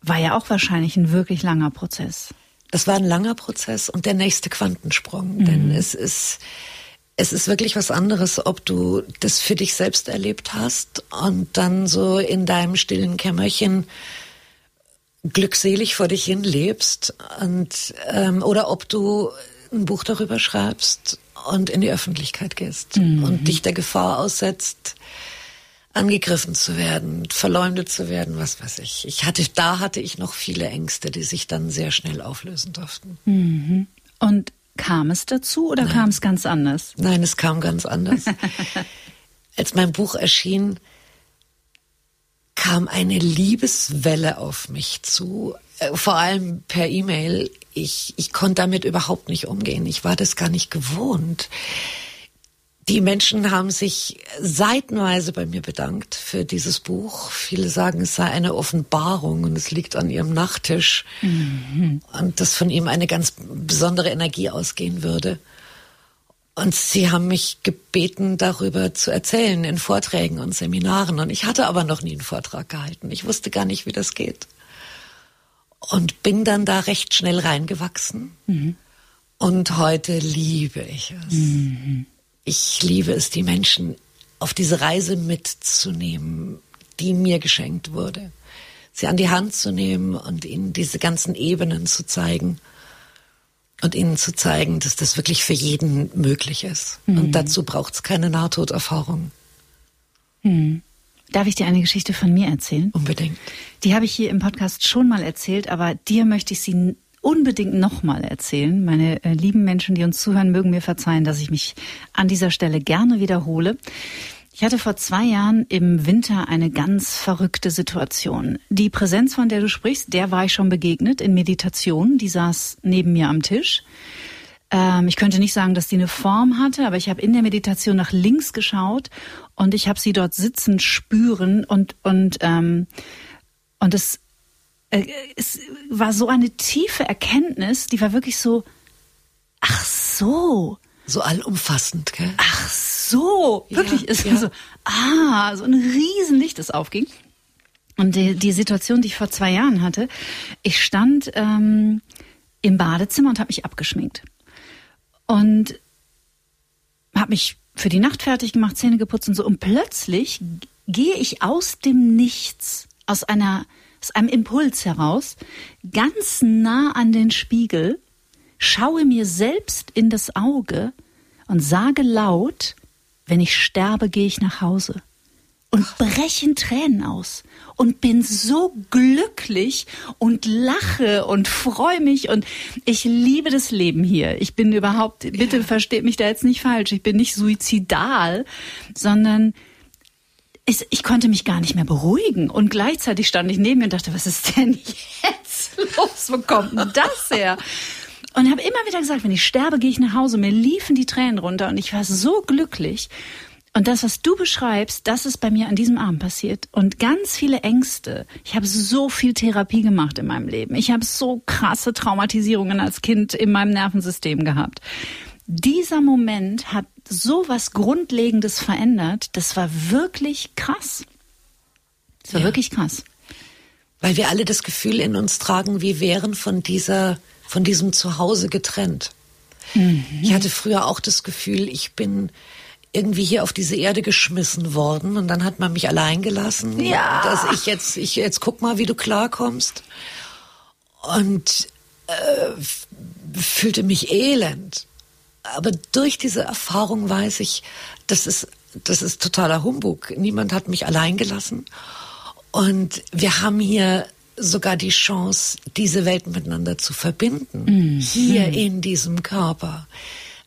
S3: war ja auch wahrscheinlich ein wirklich langer Prozess.
S1: Das war ein langer Prozess und der nächste Quantensprung. Mhm. Denn es ist, es ist wirklich was anderes, ob du das für dich selbst erlebt hast und dann so in deinem stillen Kämmerchen glückselig vor dich hin lebst und ähm, oder ob du ein Buch darüber schreibst und in die Öffentlichkeit gehst mhm. und dich der Gefahr aussetzt, angegriffen zu werden, verleumdet zu werden, was weiß ich. Ich hatte, da hatte ich noch viele Ängste, die sich dann sehr schnell auflösen durften.
S3: Mhm. Und kam es dazu oder Nein. kam es ganz anders?
S1: Nein, es kam ganz anders. [LAUGHS] Als mein Buch erschien, kam eine Liebeswelle auf mich zu, äh, vor allem per E-Mail ich, ich konnte damit überhaupt nicht umgehen. Ich war das gar nicht gewohnt. Die Menschen haben sich seitenweise bei mir bedankt für dieses Buch. Viele sagen, es sei eine Offenbarung und es liegt an ihrem Nachttisch mhm. und dass von ihm eine ganz besondere Energie ausgehen würde. Und sie haben mich gebeten, darüber zu erzählen in Vorträgen und Seminaren. Und ich hatte aber noch nie einen Vortrag gehalten. Ich wusste gar nicht, wie das geht. Und bin dann da recht schnell reingewachsen. Mhm. Und heute liebe ich es. Mhm ich liebe es, die Menschen auf diese Reise mitzunehmen, die mir geschenkt wurde. Sie an die Hand zu nehmen und ihnen diese ganzen Ebenen zu zeigen und ihnen zu zeigen, dass das wirklich für jeden möglich ist. Mhm. Und dazu braucht es keine Nahtoderfahrung.
S3: Mhm. Darf ich dir eine Geschichte von mir erzählen?
S1: Unbedingt.
S3: Die habe ich hier im Podcast schon mal erzählt, aber dir möchte ich sie unbedingt nochmal erzählen. Meine äh, lieben Menschen, die uns zuhören, mögen mir verzeihen, dass ich mich an dieser Stelle gerne wiederhole. Ich hatte vor zwei Jahren im Winter eine ganz verrückte Situation. Die Präsenz, von der du sprichst, der war ich schon begegnet in Meditation. Die saß neben mir am Tisch. Ähm, ich könnte nicht sagen, dass die eine Form hatte, aber ich habe in der Meditation nach links geschaut und ich habe sie dort sitzen spüren und und ähm, und es äh, es war so eine tiefe Erkenntnis, die war wirklich so, ach so.
S1: So allumfassend, gell?
S3: Ach so, wirklich ja, ist ja. so, ah, so ein Riesenlicht, das aufging. Und die, die Situation, die ich vor zwei Jahren hatte, ich stand ähm, im Badezimmer und habe mich abgeschminkt. Und habe mich für die Nacht fertig gemacht, Zähne geputzt und so. Und plötzlich gehe ich aus dem Nichts, aus einer aus einem Impuls heraus, ganz nah an den Spiegel, schaue mir selbst in das Auge und sage laut, wenn ich sterbe, gehe ich nach Hause. Und brechen Tränen aus und bin so glücklich und lache und freue mich und ich liebe das Leben hier. Ich bin überhaupt, bitte ja. versteht mich da jetzt nicht falsch, ich bin nicht suizidal, sondern ich, ich konnte mich gar nicht mehr beruhigen. Und gleichzeitig stand ich neben mir und dachte, was ist denn jetzt los? Wo kommt denn das her? Und habe immer wieder gesagt, wenn ich sterbe, gehe ich nach Hause. Mir liefen die Tränen runter und ich war so glücklich. Und das, was du beschreibst, das ist bei mir an diesem Abend passiert. Und ganz viele Ängste. Ich habe so viel Therapie gemacht in meinem Leben. Ich habe so krasse Traumatisierungen als Kind in meinem Nervensystem gehabt. Dieser Moment hat so was Grundlegendes verändert. Das war wirklich krass. Das war ja. wirklich krass.
S1: Weil wir alle das Gefühl in uns tragen, wir wären von dieser, von diesem Zuhause getrennt. Mhm. Ich hatte früher auch das Gefühl, ich bin irgendwie hier auf diese Erde geschmissen worden und dann hat man mich allein gelassen.
S3: Ja.
S1: Dass ich jetzt, ich jetzt guck mal, wie du klarkommst. Und äh, fühlte mich elend aber durch diese Erfahrung weiß ich, das ist, das ist totaler Humbug. Niemand hat mich allein gelassen. Und wir haben hier sogar die Chance, diese Welt miteinander zu verbinden. Mhm. Hier in diesem Körper.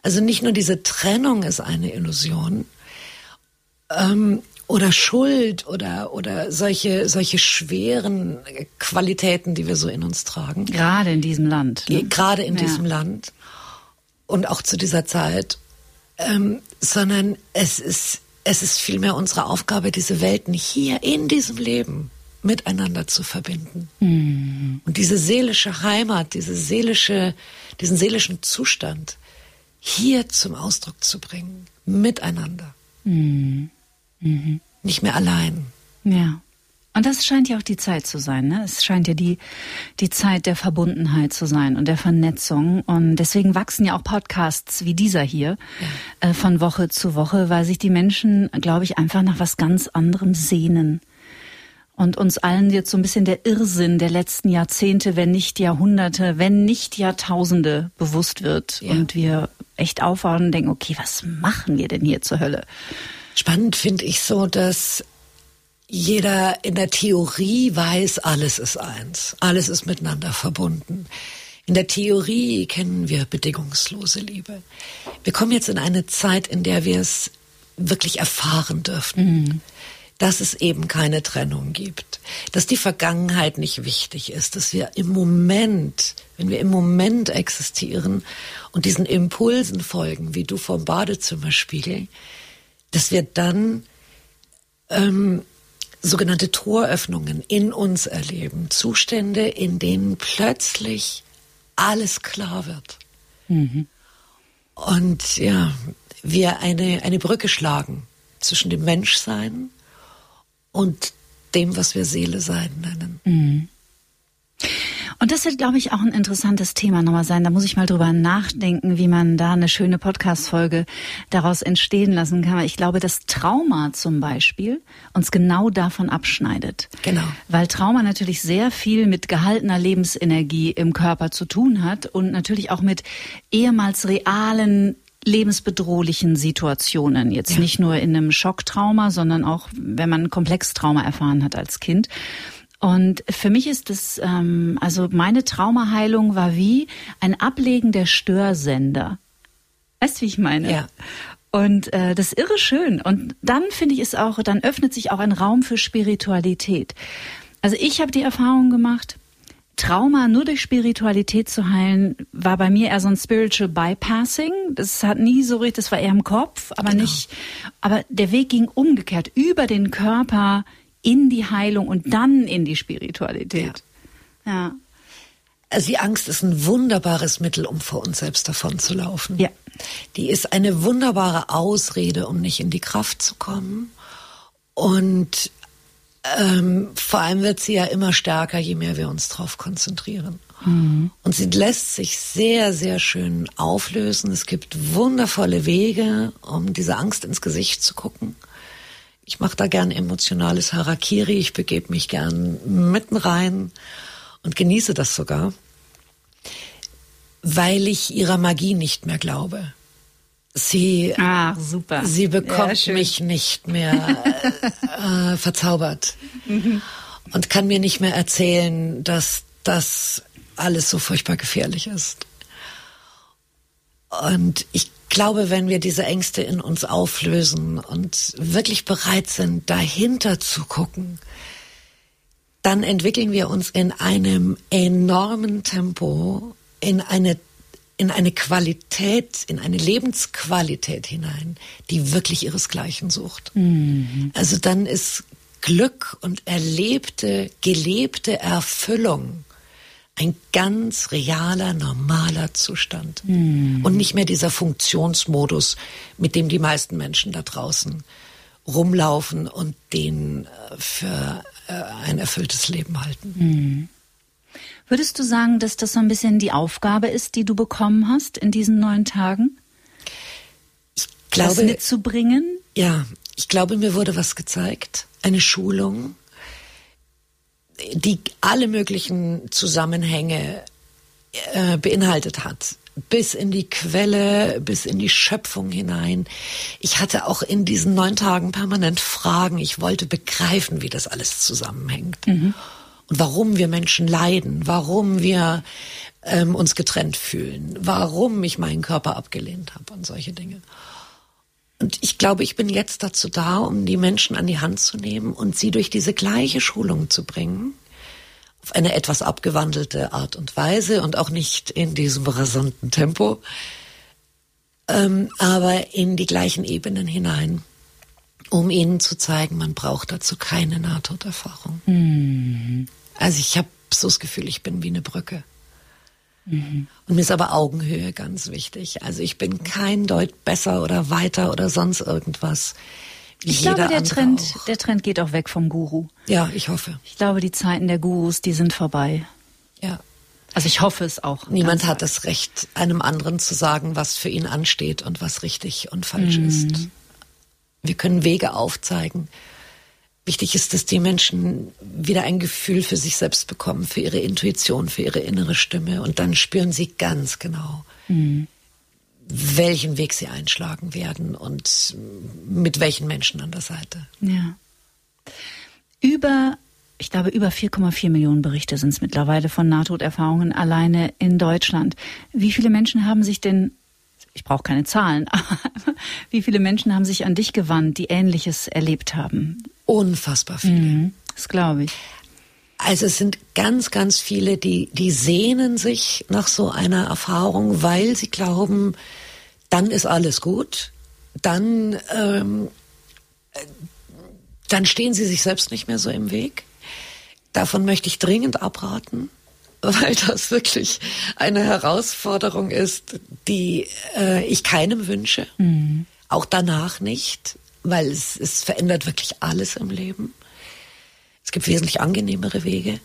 S1: Also nicht nur diese Trennung ist eine Illusion. Ähm, oder Schuld oder oder solche solche schweren Qualitäten, die wir so in uns tragen.
S3: Gerade in diesem Land.
S1: Ne? Gerade in ja. diesem Land und auch zu dieser Zeit, ähm, sondern es ist, es ist vielmehr unsere Aufgabe, diese Welten hier in diesem Leben miteinander zu verbinden. Mhm. Und diese seelische Heimat, diese seelische, diesen seelischen Zustand hier zum Ausdruck zu bringen, miteinander. Mhm. Mhm. Nicht mehr allein.
S3: Ja. Und das scheint ja auch die Zeit zu sein. Ne? Es scheint ja die, die Zeit der Verbundenheit zu sein und der Vernetzung. Und deswegen wachsen ja auch Podcasts wie dieser hier ja. äh, von Woche zu Woche, weil sich die Menschen, glaube ich, einfach nach was ganz anderem sehnen. Und uns allen jetzt so ein bisschen der Irrsinn der letzten Jahrzehnte, wenn nicht Jahrhunderte, wenn nicht Jahrtausende bewusst wird. Ja. Und wir echt aufwachen und denken, okay, was machen wir denn hier zur Hölle?
S1: Spannend finde ich so, dass jeder in der Theorie weiß, alles ist eins, alles ist miteinander verbunden. In der Theorie kennen wir bedingungslose Liebe. Wir kommen jetzt in eine Zeit, in der wir es wirklich erfahren dürfen. Mhm. dass es eben keine Trennung gibt, dass die Vergangenheit nicht wichtig ist, dass wir im Moment, wenn wir im Moment existieren und diesen Impulsen folgen, wie du vom Badezimmerspiegel, dass wir dann ähm, sogenannte Toröffnungen in uns erleben, Zustände, in denen plötzlich alles klar wird. Mhm. Und ja, wir eine, eine Brücke schlagen zwischen dem Menschsein und dem, was wir Seele sein nennen. Mhm.
S3: Und das wird, glaube ich, auch ein interessantes Thema nochmal sein. Da muss ich mal drüber nachdenken, wie man da eine schöne Podcast-Folge daraus entstehen lassen kann. Ich glaube, dass Trauma zum Beispiel uns genau davon abschneidet.
S1: Genau.
S3: Weil Trauma natürlich sehr viel mit gehaltener Lebensenergie im Körper zu tun hat und natürlich auch mit ehemals realen lebensbedrohlichen Situationen. Jetzt ja. nicht nur in einem Schocktrauma, sondern auch, wenn man Komplextrauma erfahren hat als Kind. Und für mich ist es, ähm, also meine Traumaheilung war wie ein Ablegen der Störsender. Weißt du, wie ich meine?
S1: Ja.
S3: Und äh, das ist irre schön. Und dann finde ich es auch, dann öffnet sich auch ein Raum für Spiritualität. Also ich habe die Erfahrung gemacht, Trauma nur durch Spiritualität zu heilen, war bei mir eher so ein Spiritual Bypassing. Das hat nie so richtig, das war eher im Kopf, aber genau. nicht, aber der Weg ging umgekehrt über den Körper in die Heilung und dann in die Spiritualität. Ja. ja.
S1: Also die Angst ist ein wunderbares Mittel, um vor uns selbst davon zu laufen.
S3: Ja.
S1: Die ist eine wunderbare Ausrede, um nicht in die Kraft zu kommen. Und ähm, vor allem wird sie ja immer stärker, je mehr wir uns drauf konzentrieren. Mhm. Und sie lässt sich sehr, sehr schön auflösen. Es gibt wundervolle Wege, um diese Angst ins Gesicht zu gucken. Ich mache da gern emotionales Harakiri. Ich begebe mich gern mitten rein und genieße das sogar, weil ich ihrer Magie nicht mehr glaube. Sie,
S3: ah, super.
S1: sie bekommt ja, mich nicht mehr [LAUGHS] äh, verzaubert mhm. und kann mir nicht mehr erzählen, dass das alles so furchtbar gefährlich ist. Und ich glaube, wenn wir diese Ängste in uns auflösen und wirklich bereit sind, dahinter zu gucken, dann entwickeln wir uns in einem enormen Tempo in eine in eine Qualität, in eine Lebensqualität hinein, die wirklich ihresgleichen sucht. Mhm. Also dann ist Glück und erlebte, gelebte Erfüllung ein ganz realer, normaler Zustand. Mm. Und nicht mehr dieser Funktionsmodus, mit dem die meisten Menschen da draußen rumlaufen und den äh, für äh, ein erfülltes Leben halten. Mm.
S3: Würdest du sagen, dass das so ein bisschen die Aufgabe ist, die du bekommen hast in diesen neun Tagen?
S1: Ich glaube,
S3: das mitzubringen?
S1: Ja, ich glaube, mir wurde was gezeigt. Eine Schulung, die alle möglichen Zusammenhänge äh, beinhaltet hat. Bis in die Quelle, bis in die Schöpfung hinein. Ich hatte auch in diesen neun Tagen permanent Fragen. Ich wollte begreifen, wie das alles zusammenhängt. Mhm. Und warum wir Menschen leiden, warum wir ähm, uns getrennt fühlen, warum ich meinen Körper abgelehnt habe und solche Dinge. Und ich glaube, ich bin jetzt dazu da, um die Menschen an die Hand zu nehmen und sie durch diese gleiche Schulung zu bringen. Auf eine etwas abgewandelte Art und Weise und auch nicht in diesem rasanten Tempo, ähm, aber in die gleichen Ebenen hinein, um ihnen zu zeigen, man braucht dazu keine Nahtoderfahrung. Mhm. Also ich habe so das Gefühl, ich bin wie eine Brücke. Mhm. Und mir ist aber Augenhöhe ganz wichtig. Also ich bin kein Deut besser oder weiter oder sonst irgendwas.
S3: ich glaube, der Trend, auch. der Trend geht auch weg vom Guru.
S1: Ja, ich hoffe.
S3: Ich glaube, die Zeiten der Gurus, die sind vorbei.
S1: Ja.
S3: Also ich hoffe es auch.
S1: Niemand hat das Recht, einem anderen zu sagen, was für ihn ansteht und was richtig und falsch mhm. ist. Wir können Wege aufzeigen. Wichtig ist, dass die Menschen wieder ein Gefühl für sich selbst bekommen, für ihre Intuition, für ihre innere Stimme. Und dann spüren sie ganz genau, mhm. welchen Weg sie einschlagen werden und mit welchen Menschen an der Seite.
S3: Ja. Über, ich glaube, über 4,4 Millionen Berichte sind es mittlerweile von Nahtoderfahrungen alleine in Deutschland. Wie viele Menschen haben sich denn ich brauche keine Zahlen, [LAUGHS] aber wie viele Menschen haben sich an dich gewandt, die Ähnliches erlebt haben?
S1: Unfassbar viele.
S3: Mhm, das glaube ich.
S1: Also es sind ganz, ganz viele, die, die sehnen sich nach so einer Erfahrung, weil sie glauben, dann ist alles gut, dann, ähm, dann stehen sie sich selbst nicht mehr so im Weg. Davon möchte ich dringend abraten, [LAUGHS] weil das wirklich eine Herausforderung ist, die äh, ich keinem wünsche, mhm. auch danach nicht, weil es, es verändert wirklich alles im Leben. Es gibt wesentlich angenehmere Wege.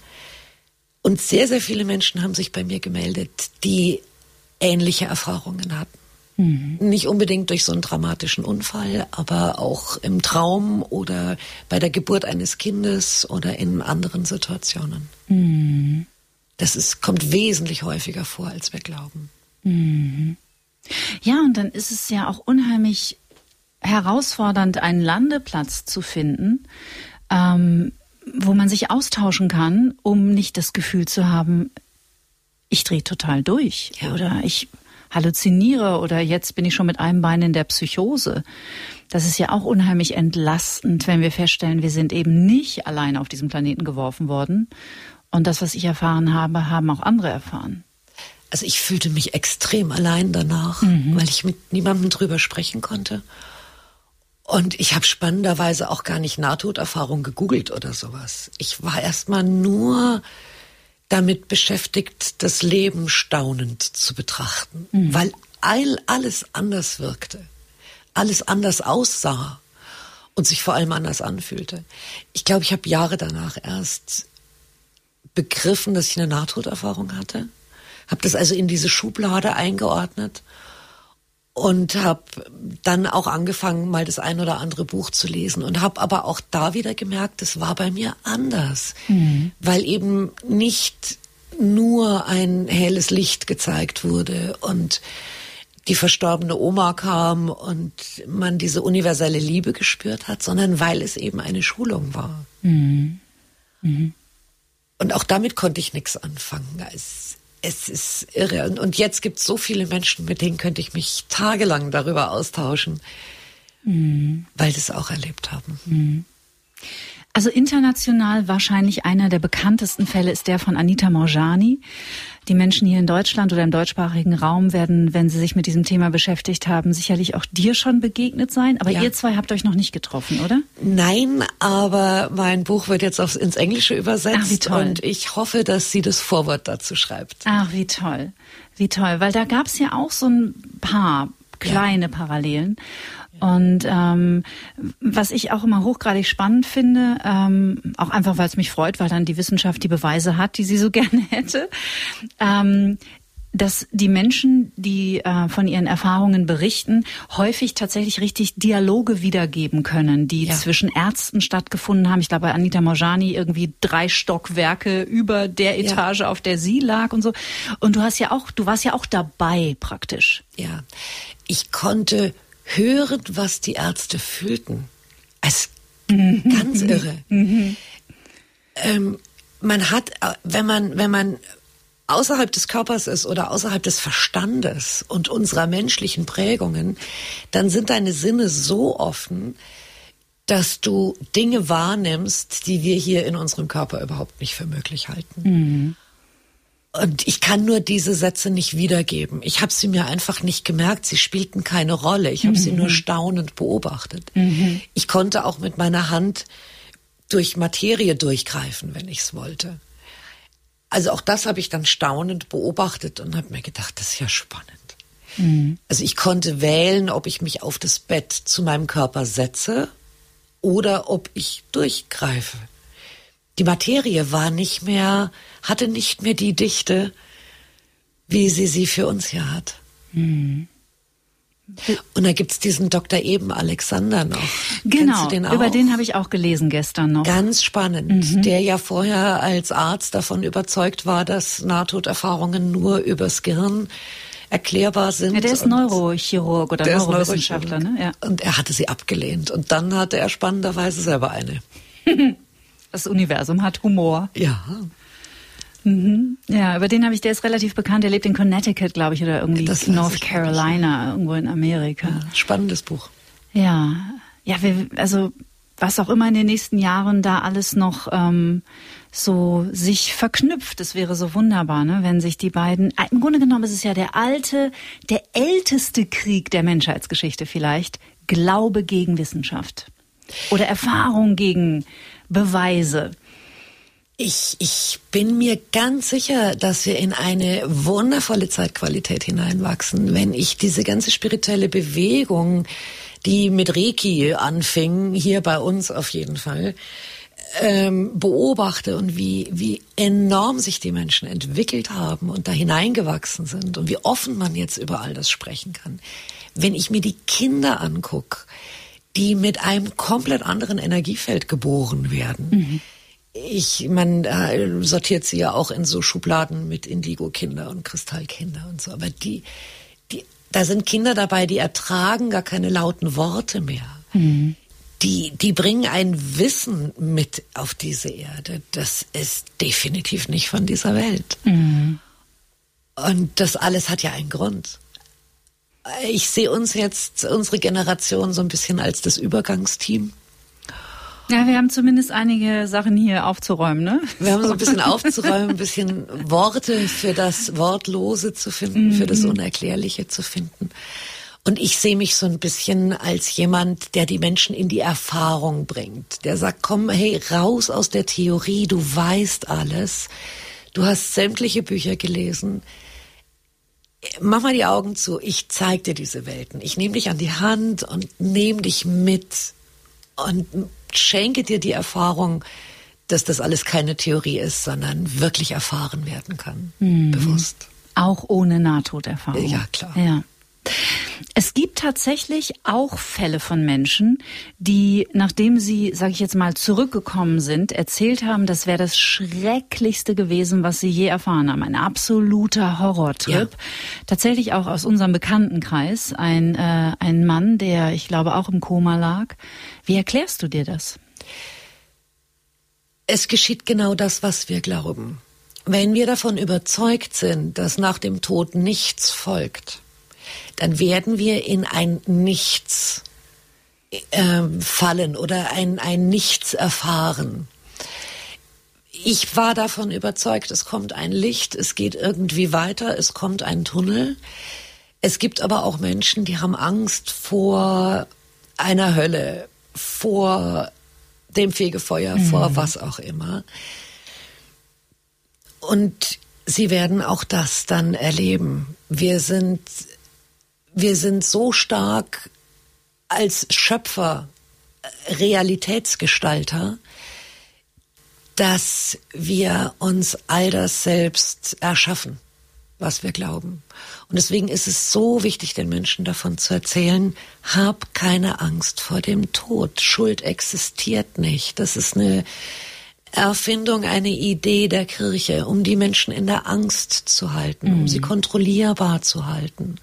S1: Und sehr, sehr viele Menschen haben sich bei mir gemeldet, die ähnliche Erfahrungen hatten. Mhm. Nicht unbedingt durch so einen dramatischen Unfall, aber auch im Traum oder bei der Geburt eines Kindes oder in anderen Situationen. Mhm. Das ist, kommt wesentlich häufiger vor, als wir glauben.
S3: Mhm. Ja, und dann ist es ja auch unheimlich herausfordernd, einen Landeplatz zu finden, ähm, wo man sich austauschen kann, um nicht das Gefühl zu haben, ich drehe total durch ja. oder ich halluziniere oder jetzt bin ich schon mit einem Bein in der Psychose. Das ist ja auch unheimlich entlastend, wenn wir feststellen, wir sind eben nicht allein auf diesem Planeten geworfen worden. Und das, was ich erfahren habe, haben auch andere erfahren.
S1: Also ich fühlte mich extrem allein danach, mhm. weil ich mit niemandem drüber sprechen konnte. Und ich habe spannenderweise auch gar nicht Nahtoderfahrung gegoogelt oder sowas. Ich war erstmal nur damit beschäftigt, das Leben staunend zu betrachten, mhm. weil all, alles anders wirkte, alles anders aussah und sich vor allem anders anfühlte. Ich glaube, ich habe Jahre danach erst begriffen, dass ich eine Nahtoderfahrung hatte, habe das also in diese Schublade eingeordnet und habe dann auch angefangen, mal das ein oder andere Buch zu lesen und habe aber auch da wieder gemerkt, es war bei mir anders, mhm. weil eben nicht nur ein helles Licht gezeigt wurde und die verstorbene Oma kam und man diese universelle Liebe gespürt hat, sondern weil es eben eine Schulung war. Mhm. Mhm. Und auch damit konnte ich nichts anfangen. Es, es ist irre. Und, und jetzt gibt es so viele Menschen, mit denen könnte ich mich tagelang darüber austauschen, mhm. weil sie es auch erlebt haben. Mhm.
S3: Also international wahrscheinlich einer der bekanntesten Fälle ist der von Anita Morjani. Die Menschen hier in Deutschland oder im deutschsprachigen Raum werden, wenn sie sich mit diesem Thema beschäftigt haben, sicherlich auch dir schon begegnet sein. Aber ja. ihr zwei habt euch noch nicht getroffen, oder?
S1: Nein, aber mein Buch wird jetzt aufs, ins Englische übersetzt Ach, wie toll. und ich hoffe, dass sie das Vorwort dazu schreibt.
S3: Ach, wie toll. Wie toll. Weil da gab es ja auch so ein paar kleine ja. Parallelen. Und ähm, was ich auch immer hochgradig spannend finde, ähm, auch einfach weil es mich freut, weil dann die Wissenschaft die Beweise hat, die sie so [LAUGHS] gerne hätte, ähm, dass die Menschen, die äh, von ihren Erfahrungen berichten, häufig tatsächlich richtig Dialoge wiedergeben können, die ja. zwischen Ärzten stattgefunden haben. Ich glaube, bei Anita Morjani irgendwie drei Stockwerke über der Etage, ja. auf der sie lag und so. Und du hast ja auch, du warst ja auch dabei praktisch.
S1: Ja, ich konnte hören, was die Ärzte fühlten. Es mhm. ganz irre. Mhm. Ähm, man hat, äh, wenn man, wenn man außerhalb des Körpers ist oder außerhalb des Verstandes und unserer menschlichen Prägungen, dann sind deine Sinne so offen, dass du Dinge wahrnimmst, die wir hier in unserem Körper überhaupt nicht für möglich halten. Mhm. Und ich kann nur diese Sätze nicht wiedergeben. Ich habe sie mir einfach nicht gemerkt. Sie spielten keine Rolle. Ich habe mhm. sie nur staunend beobachtet. Mhm. Ich konnte auch mit meiner Hand durch Materie durchgreifen, wenn ich es wollte. Also auch das habe ich dann staunend beobachtet und habe mir gedacht, das ist ja spannend. Mhm. Also ich konnte wählen, ob ich mich auf das Bett zu meinem Körper setze oder ob ich durchgreife die Materie war nicht mehr, hatte nicht mehr die Dichte, wie sie sie für uns hier hat. Mhm. Und da gibt's diesen Dr. Eben Alexander noch.
S3: Genau, den über den habe ich auch gelesen gestern noch.
S1: Ganz spannend, mhm. der ja vorher als Arzt davon überzeugt war, dass Nahtoderfahrungen nur übers Gehirn erklärbar sind.
S3: Ja, der ist Neurochirurg oder Neurowissenschaftler. Ne? Ja.
S1: Und er hatte sie abgelehnt. Und dann hatte er spannenderweise selber eine. [LAUGHS]
S3: Das Universum hat Humor.
S1: Ja.
S3: Mhm. Ja, über den habe ich, der ist relativ bekannt. Der lebt in Connecticut, glaube ich, oder irgendwie
S1: Das
S3: North Carolina, irgendwo in Amerika.
S1: Spannendes Buch.
S3: Ja, ja, wir, also was auch immer in den nächsten Jahren da alles noch ähm, so sich verknüpft, das wäre so wunderbar, ne? wenn sich die beiden. Im Grunde genommen ist es ja der alte, der älteste Krieg der Menschheitsgeschichte vielleicht. Glaube gegen Wissenschaft oder Erfahrung gegen Beweise.
S1: Ich, ich bin mir ganz sicher, dass wir in eine wundervolle Zeitqualität hineinwachsen, wenn ich diese ganze spirituelle Bewegung, die mit Reiki anfing, hier bei uns auf jeden Fall, ähm, beobachte und wie, wie enorm sich die Menschen entwickelt haben und da hineingewachsen sind und wie offen man jetzt über all das sprechen kann. Wenn ich mir die Kinder angucke, die mit einem komplett anderen Energiefeld geboren werden. Ich, man äh, sortiert sie ja auch in so Schubladen mit Indigo-Kinder und Kristallkinder und so. Aber die, die, da sind Kinder dabei, die ertragen gar keine lauten Worte mehr. Die, die bringen ein Wissen mit auf diese Erde. Das ist definitiv nicht von dieser Welt. Und das alles hat ja einen Grund. Ich sehe uns jetzt, unsere Generation, so ein bisschen als das Übergangsteam.
S3: Ja, wir haben zumindest einige Sachen hier aufzuräumen, ne?
S1: Wir haben so ein bisschen [LAUGHS] aufzuräumen, ein bisschen Worte für das Wortlose zu finden, für das Unerklärliche zu finden. Und ich sehe mich so ein bisschen als jemand, der die Menschen in die Erfahrung bringt. Der sagt, komm, hey, raus aus der Theorie, du weißt alles. Du hast sämtliche Bücher gelesen. Mach mal die Augen zu, ich zeig dir diese Welten. Ich nehme dich an die Hand und nehme dich mit und schenke dir die Erfahrung, dass das alles keine Theorie ist, sondern wirklich erfahren werden kann. Bewusst.
S3: Auch ohne Nahtoderfahrung.
S1: Ja, klar.
S3: Ja. Es gibt tatsächlich auch Fälle von Menschen, die, nachdem sie, sage ich jetzt mal, zurückgekommen sind, erzählt haben, das wäre das Schrecklichste gewesen, was sie je erfahren haben. Ein absoluter Horrortrip.
S1: Ja.
S3: Tatsächlich auch aus unserem Bekanntenkreis. Ein, äh, ein Mann, der, ich glaube, auch im Koma lag. Wie erklärst du dir das?
S1: Es geschieht genau das, was wir glauben. Wenn wir davon überzeugt sind, dass nach dem Tod nichts folgt, dann werden wir in ein Nichts ähm, fallen oder ein, ein Nichts erfahren. Ich war davon überzeugt, es kommt ein Licht, es geht irgendwie weiter, es kommt ein Tunnel. Es gibt aber auch Menschen, die haben Angst vor einer Hölle, vor dem Fegefeuer, vor was auch immer. Und sie werden auch das dann erleben. Wir sind, wir sind so stark als Schöpfer, äh, Realitätsgestalter, dass wir uns all das selbst erschaffen, was wir glauben. Und deswegen ist es so wichtig, den Menschen davon zu erzählen, hab keine Angst vor dem Tod. Schuld existiert nicht. Das ist eine Erfindung, eine Idee der Kirche, um die Menschen in der Angst zu halten, um sie kontrollierbar zu halten.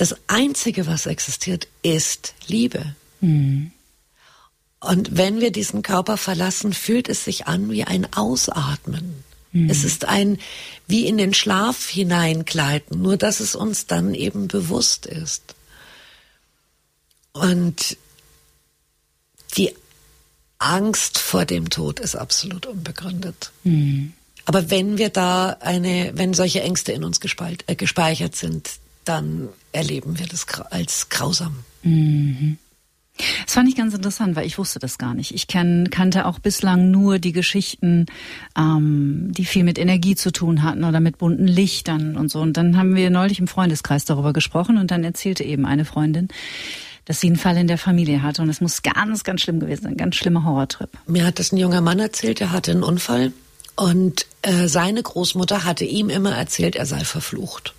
S1: Das Einzige, was existiert, ist Liebe. Und wenn wir diesen Körper verlassen, fühlt es sich an wie ein Ausatmen. Es ist ein wie in den Schlaf hineingleiten, nur dass es uns dann eben bewusst ist. Und die Angst vor dem Tod ist absolut unbegründet. Aber wenn wir da eine, wenn solche Ängste in uns äh, gespeichert sind, dann erleben wir das als grausam.
S3: Das fand ich ganz interessant, weil ich wusste das gar nicht. Ich kenn, kannte auch bislang nur die Geschichten, ähm, die viel mit Energie zu tun hatten oder mit bunten Lichtern und so. Und dann haben wir neulich im Freundeskreis darüber gesprochen und dann erzählte eben eine Freundin, dass sie einen Fall in der Familie hatte und es muss ganz, ganz schlimm gewesen sein, ein ganz schlimmer Horrortrip.
S1: Mir hat das ein junger Mann erzählt, der hatte einen Unfall und äh, seine Großmutter hatte ihm immer erzählt, er sei verflucht.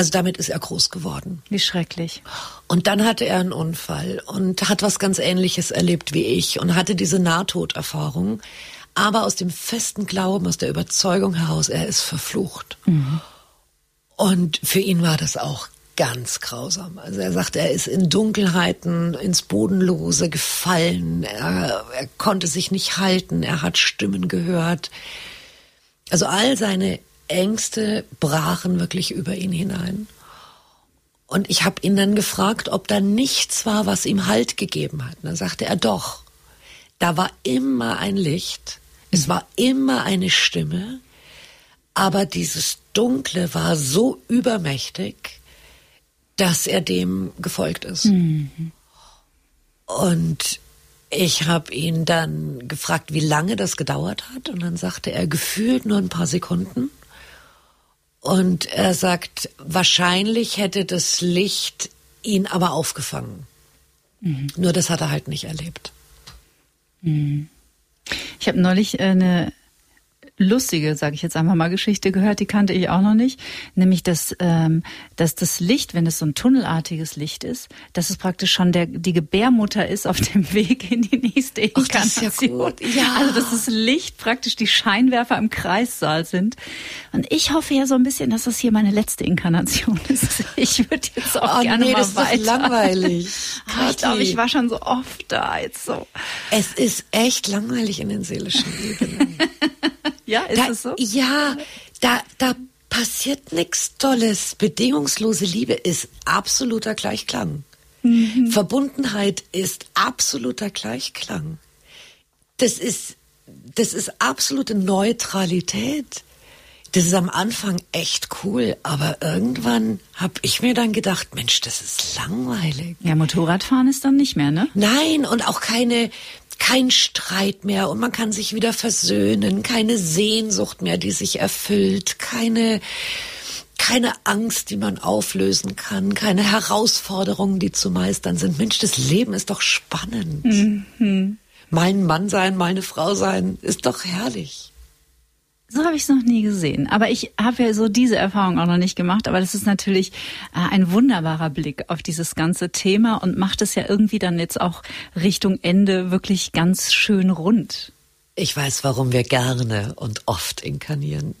S1: Also damit ist er groß geworden.
S3: Wie schrecklich.
S1: Und dann hatte er einen Unfall und hat was ganz Ähnliches erlebt wie ich und hatte diese Nahtoderfahrung, aber aus dem festen Glauben, aus der Überzeugung heraus, er ist verflucht. Und für ihn war das auch ganz grausam. Also er sagt, er ist in Dunkelheiten, ins Bodenlose gefallen. Er, er konnte sich nicht halten. Er hat Stimmen gehört. Also all seine Ängste brachen wirklich über ihn hinein. Und ich habe ihn dann gefragt, ob da nichts war, was ihm Halt gegeben hat. Und dann sagte er doch, da war immer ein Licht, es war immer eine Stimme, aber dieses Dunkle war so übermächtig, dass er dem gefolgt ist. Mhm. Und ich habe ihn dann gefragt, wie lange das gedauert hat. Und dann sagte er, gefühlt nur ein paar Sekunden. Und er sagt, wahrscheinlich hätte das Licht ihn aber aufgefangen. Mhm. Nur das hat er halt nicht erlebt.
S3: Mhm. Ich habe neulich eine lustige, sage ich jetzt einfach mal, Geschichte gehört, die kannte ich auch noch nicht, nämlich dass, ähm, dass das Licht, wenn es so ein tunnelartiges Licht ist, dass es praktisch schon der, die Gebärmutter ist auf dem [LAUGHS] Weg in die nächste Inkarnation.
S1: Ach, das ist ja, gut. ja.
S3: Also dass das Licht praktisch die Scheinwerfer im Kreissaal sind. Und ich hoffe ja so ein bisschen, dass das hier meine letzte Inkarnation [LAUGHS] ist. Ich würde jetzt auch oh, gerne nee, mal
S1: das
S3: weiter.
S1: Ist langweilig.
S3: Oh, [LAUGHS] ich glaube, ich war schon so oft da jetzt so.
S1: Es ist echt langweilig in den seelischen Ebenen.
S3: Ja, ist
S1: da,
S3: es so?
S1: Ja, da, da passiert nichts Tolles. Bedingungslose Liebe ist absoluter Gleichklang. Mhm. Verbundenheit ist absoluter Gleichklang. Das ist, das ist absolute Neutralität. Das ist am Anfang echt cool, aber irgendwann habe ich mir dann gedacht, Mensch, das ist langweilig.
S3: Ja, Motorradfahren ist dann nicht mehr, ne?
S1: Nein, und auch keine kein Streit mehr und man kann sich wieder versöhnen, keine Sehnsucht mehr, die sich erfüllt, keine keine Angst, die man auflösen kann, keine Herausforderungen, die zu meistern sind. Mensch, das Leben ist doch spannend. Mhm. Mein Mann sein, meine Frau sein, ist doch herrlich.
S3: So habe ich es noch nie gesehen. Aber ich habe ja so diese Erfahrung auch noch nicht gemacht. Aber das ist natürlich äh, ein wunderbarer Blick auf dieses ganze Thema und macht es ja irgendwie dann jetzt auch Richtung Ende wirklich ganz schön rund.
S1: Ich weiß, warum wir gerne und oft inkarnieren.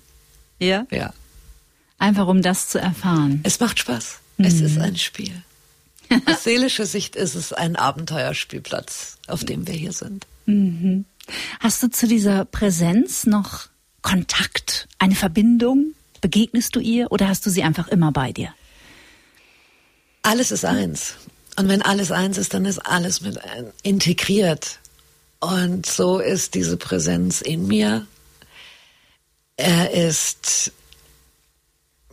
S3: Ja?
S1: Ja.
S3: Einfach um das zu erfahren.
S1: Es macht Spaß. Mhm. Es ist ein Spiel. Aus [LAUGHS] seelischer Sicht ist es ein Abenteuerspielplatz, auf dem wir hier sind.
S3: Mhm. Hast du zu dieser Präsenz noch Kontakt, eine Verbindung? Begegnest du ihr oder hast du sie einfach immer bei dir?
S1: Alles ist eins. Und wenn alles eins ist, dann ist alles mit integriert. Und so ist diese Präsenz in mir. Er ist,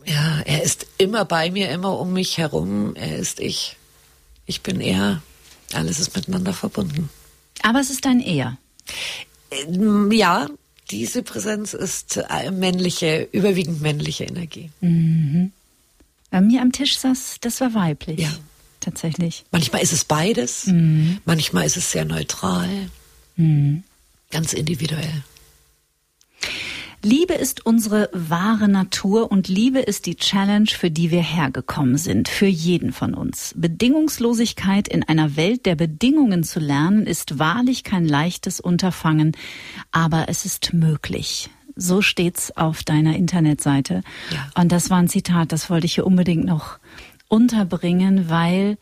S1: ja, er ist immer bei mir, immer um mich herum. Er ist ich. Ich bin er. Alles ist miteinander verbunden.
S3: Aber es ist ein Er.
S1: Ja, diese Präsenz ist äh, männliche, überwiegend männliche Energie.
S3: Mhm. Bei mir am Tisch saß, das war weiblich.
S1: Ja.
S3: Tatsächlich.
S1: Manchmal ist es beides. Mhm. Manchmal ist es sehr neutral. Mhm. Ganz individuell.
S3: Liebe ist unsere wahre Natur und Liebe ist die Challenge, für die wir hergekommen sind, für jeden von uns. Bedingungslosigkeit in einer Welt der Bedingungen zu lernen, ist wahrlich kein leichtes Unterfangen, aber es ist möglich. So steht's auf deiner Internetseite. Ja. Und das war ein Zitat, das wollte ich hier unbedingt noch unterbringen, weil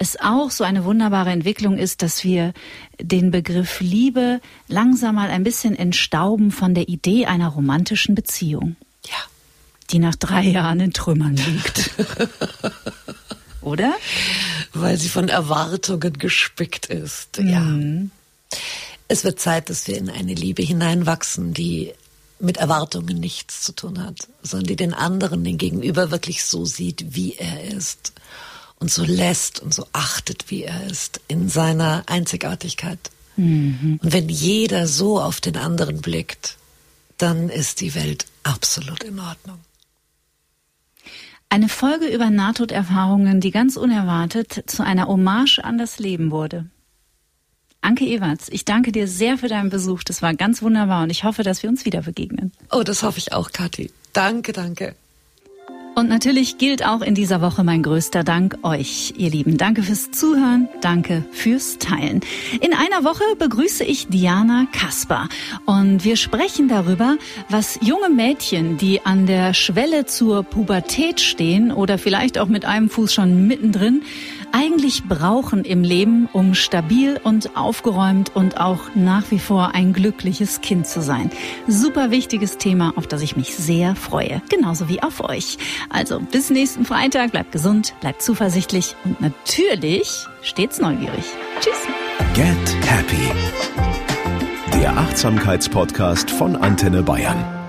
S3: es auch so eine wunderbare Entwicklung ist, dass wir den Begriff Liebe langsam mal ein bisschen entstauben von der Idee einer romantischen Beziehung.
S1: Ja.
S3: Die nach drei Jahren in Trümmern liegt. [LAUGHS] Oder?
S1: Weil sie von Erwartungen gespickt ist. Ja. Mhm. Es wird Zeit, dass wir in eine Liebe hineinwachsen, die mit Erwartungen nichts zu tun hat, sondern die den anderen, den Gegenüber wirklich so sieht, wie er ist und so lässt und so achtet, wie er ist, in seiner Einzigartigkeit. Mhm. Und wenn jeder so auf den anderen blickt, dann ist die Welt absolut in Ordnung.
S3: Eine Folge über Nahtoderfahrungen, die ganz unerwartet zu einer Hommage an das Leben wurde. Anke Ewerts, ich danke dir sehr für deinen Besuch. Das war ganz wunderbar und ich hoffe, dass wir uns wieder begegnen.
S1: Oh, das hoffe ich auch, Kathi. Danke, danke.
S3: Und natürlich gilt auch in dieser Woche mein größter Dank euch, ihr Lieben. Danke fürs Zuhören, danke fürs Teilen. In einer Woche begrüße ich Diana Kasper und wir sprechen darüber, was junge Mädchen, die an der Schwelle zur Pubertät stehen oder vielleicht auch mit einem Fuß schon mittendrin, eigentlich brauchen im Leben, um stabil und aufgeräumt und auch nach wie vor ein glückliches Kind zu sein. Super wichtiges Thema, auf das ich mich sehr freue. Genauso wie auf euch. Also bis nächsten Freitag. Bleibt gesund, bleibt zuversichtlich und natürlich stets neugierig. Tschüss.
S2: Get Happy. Der Achtsamkeitspodcast von Antenne Bayern.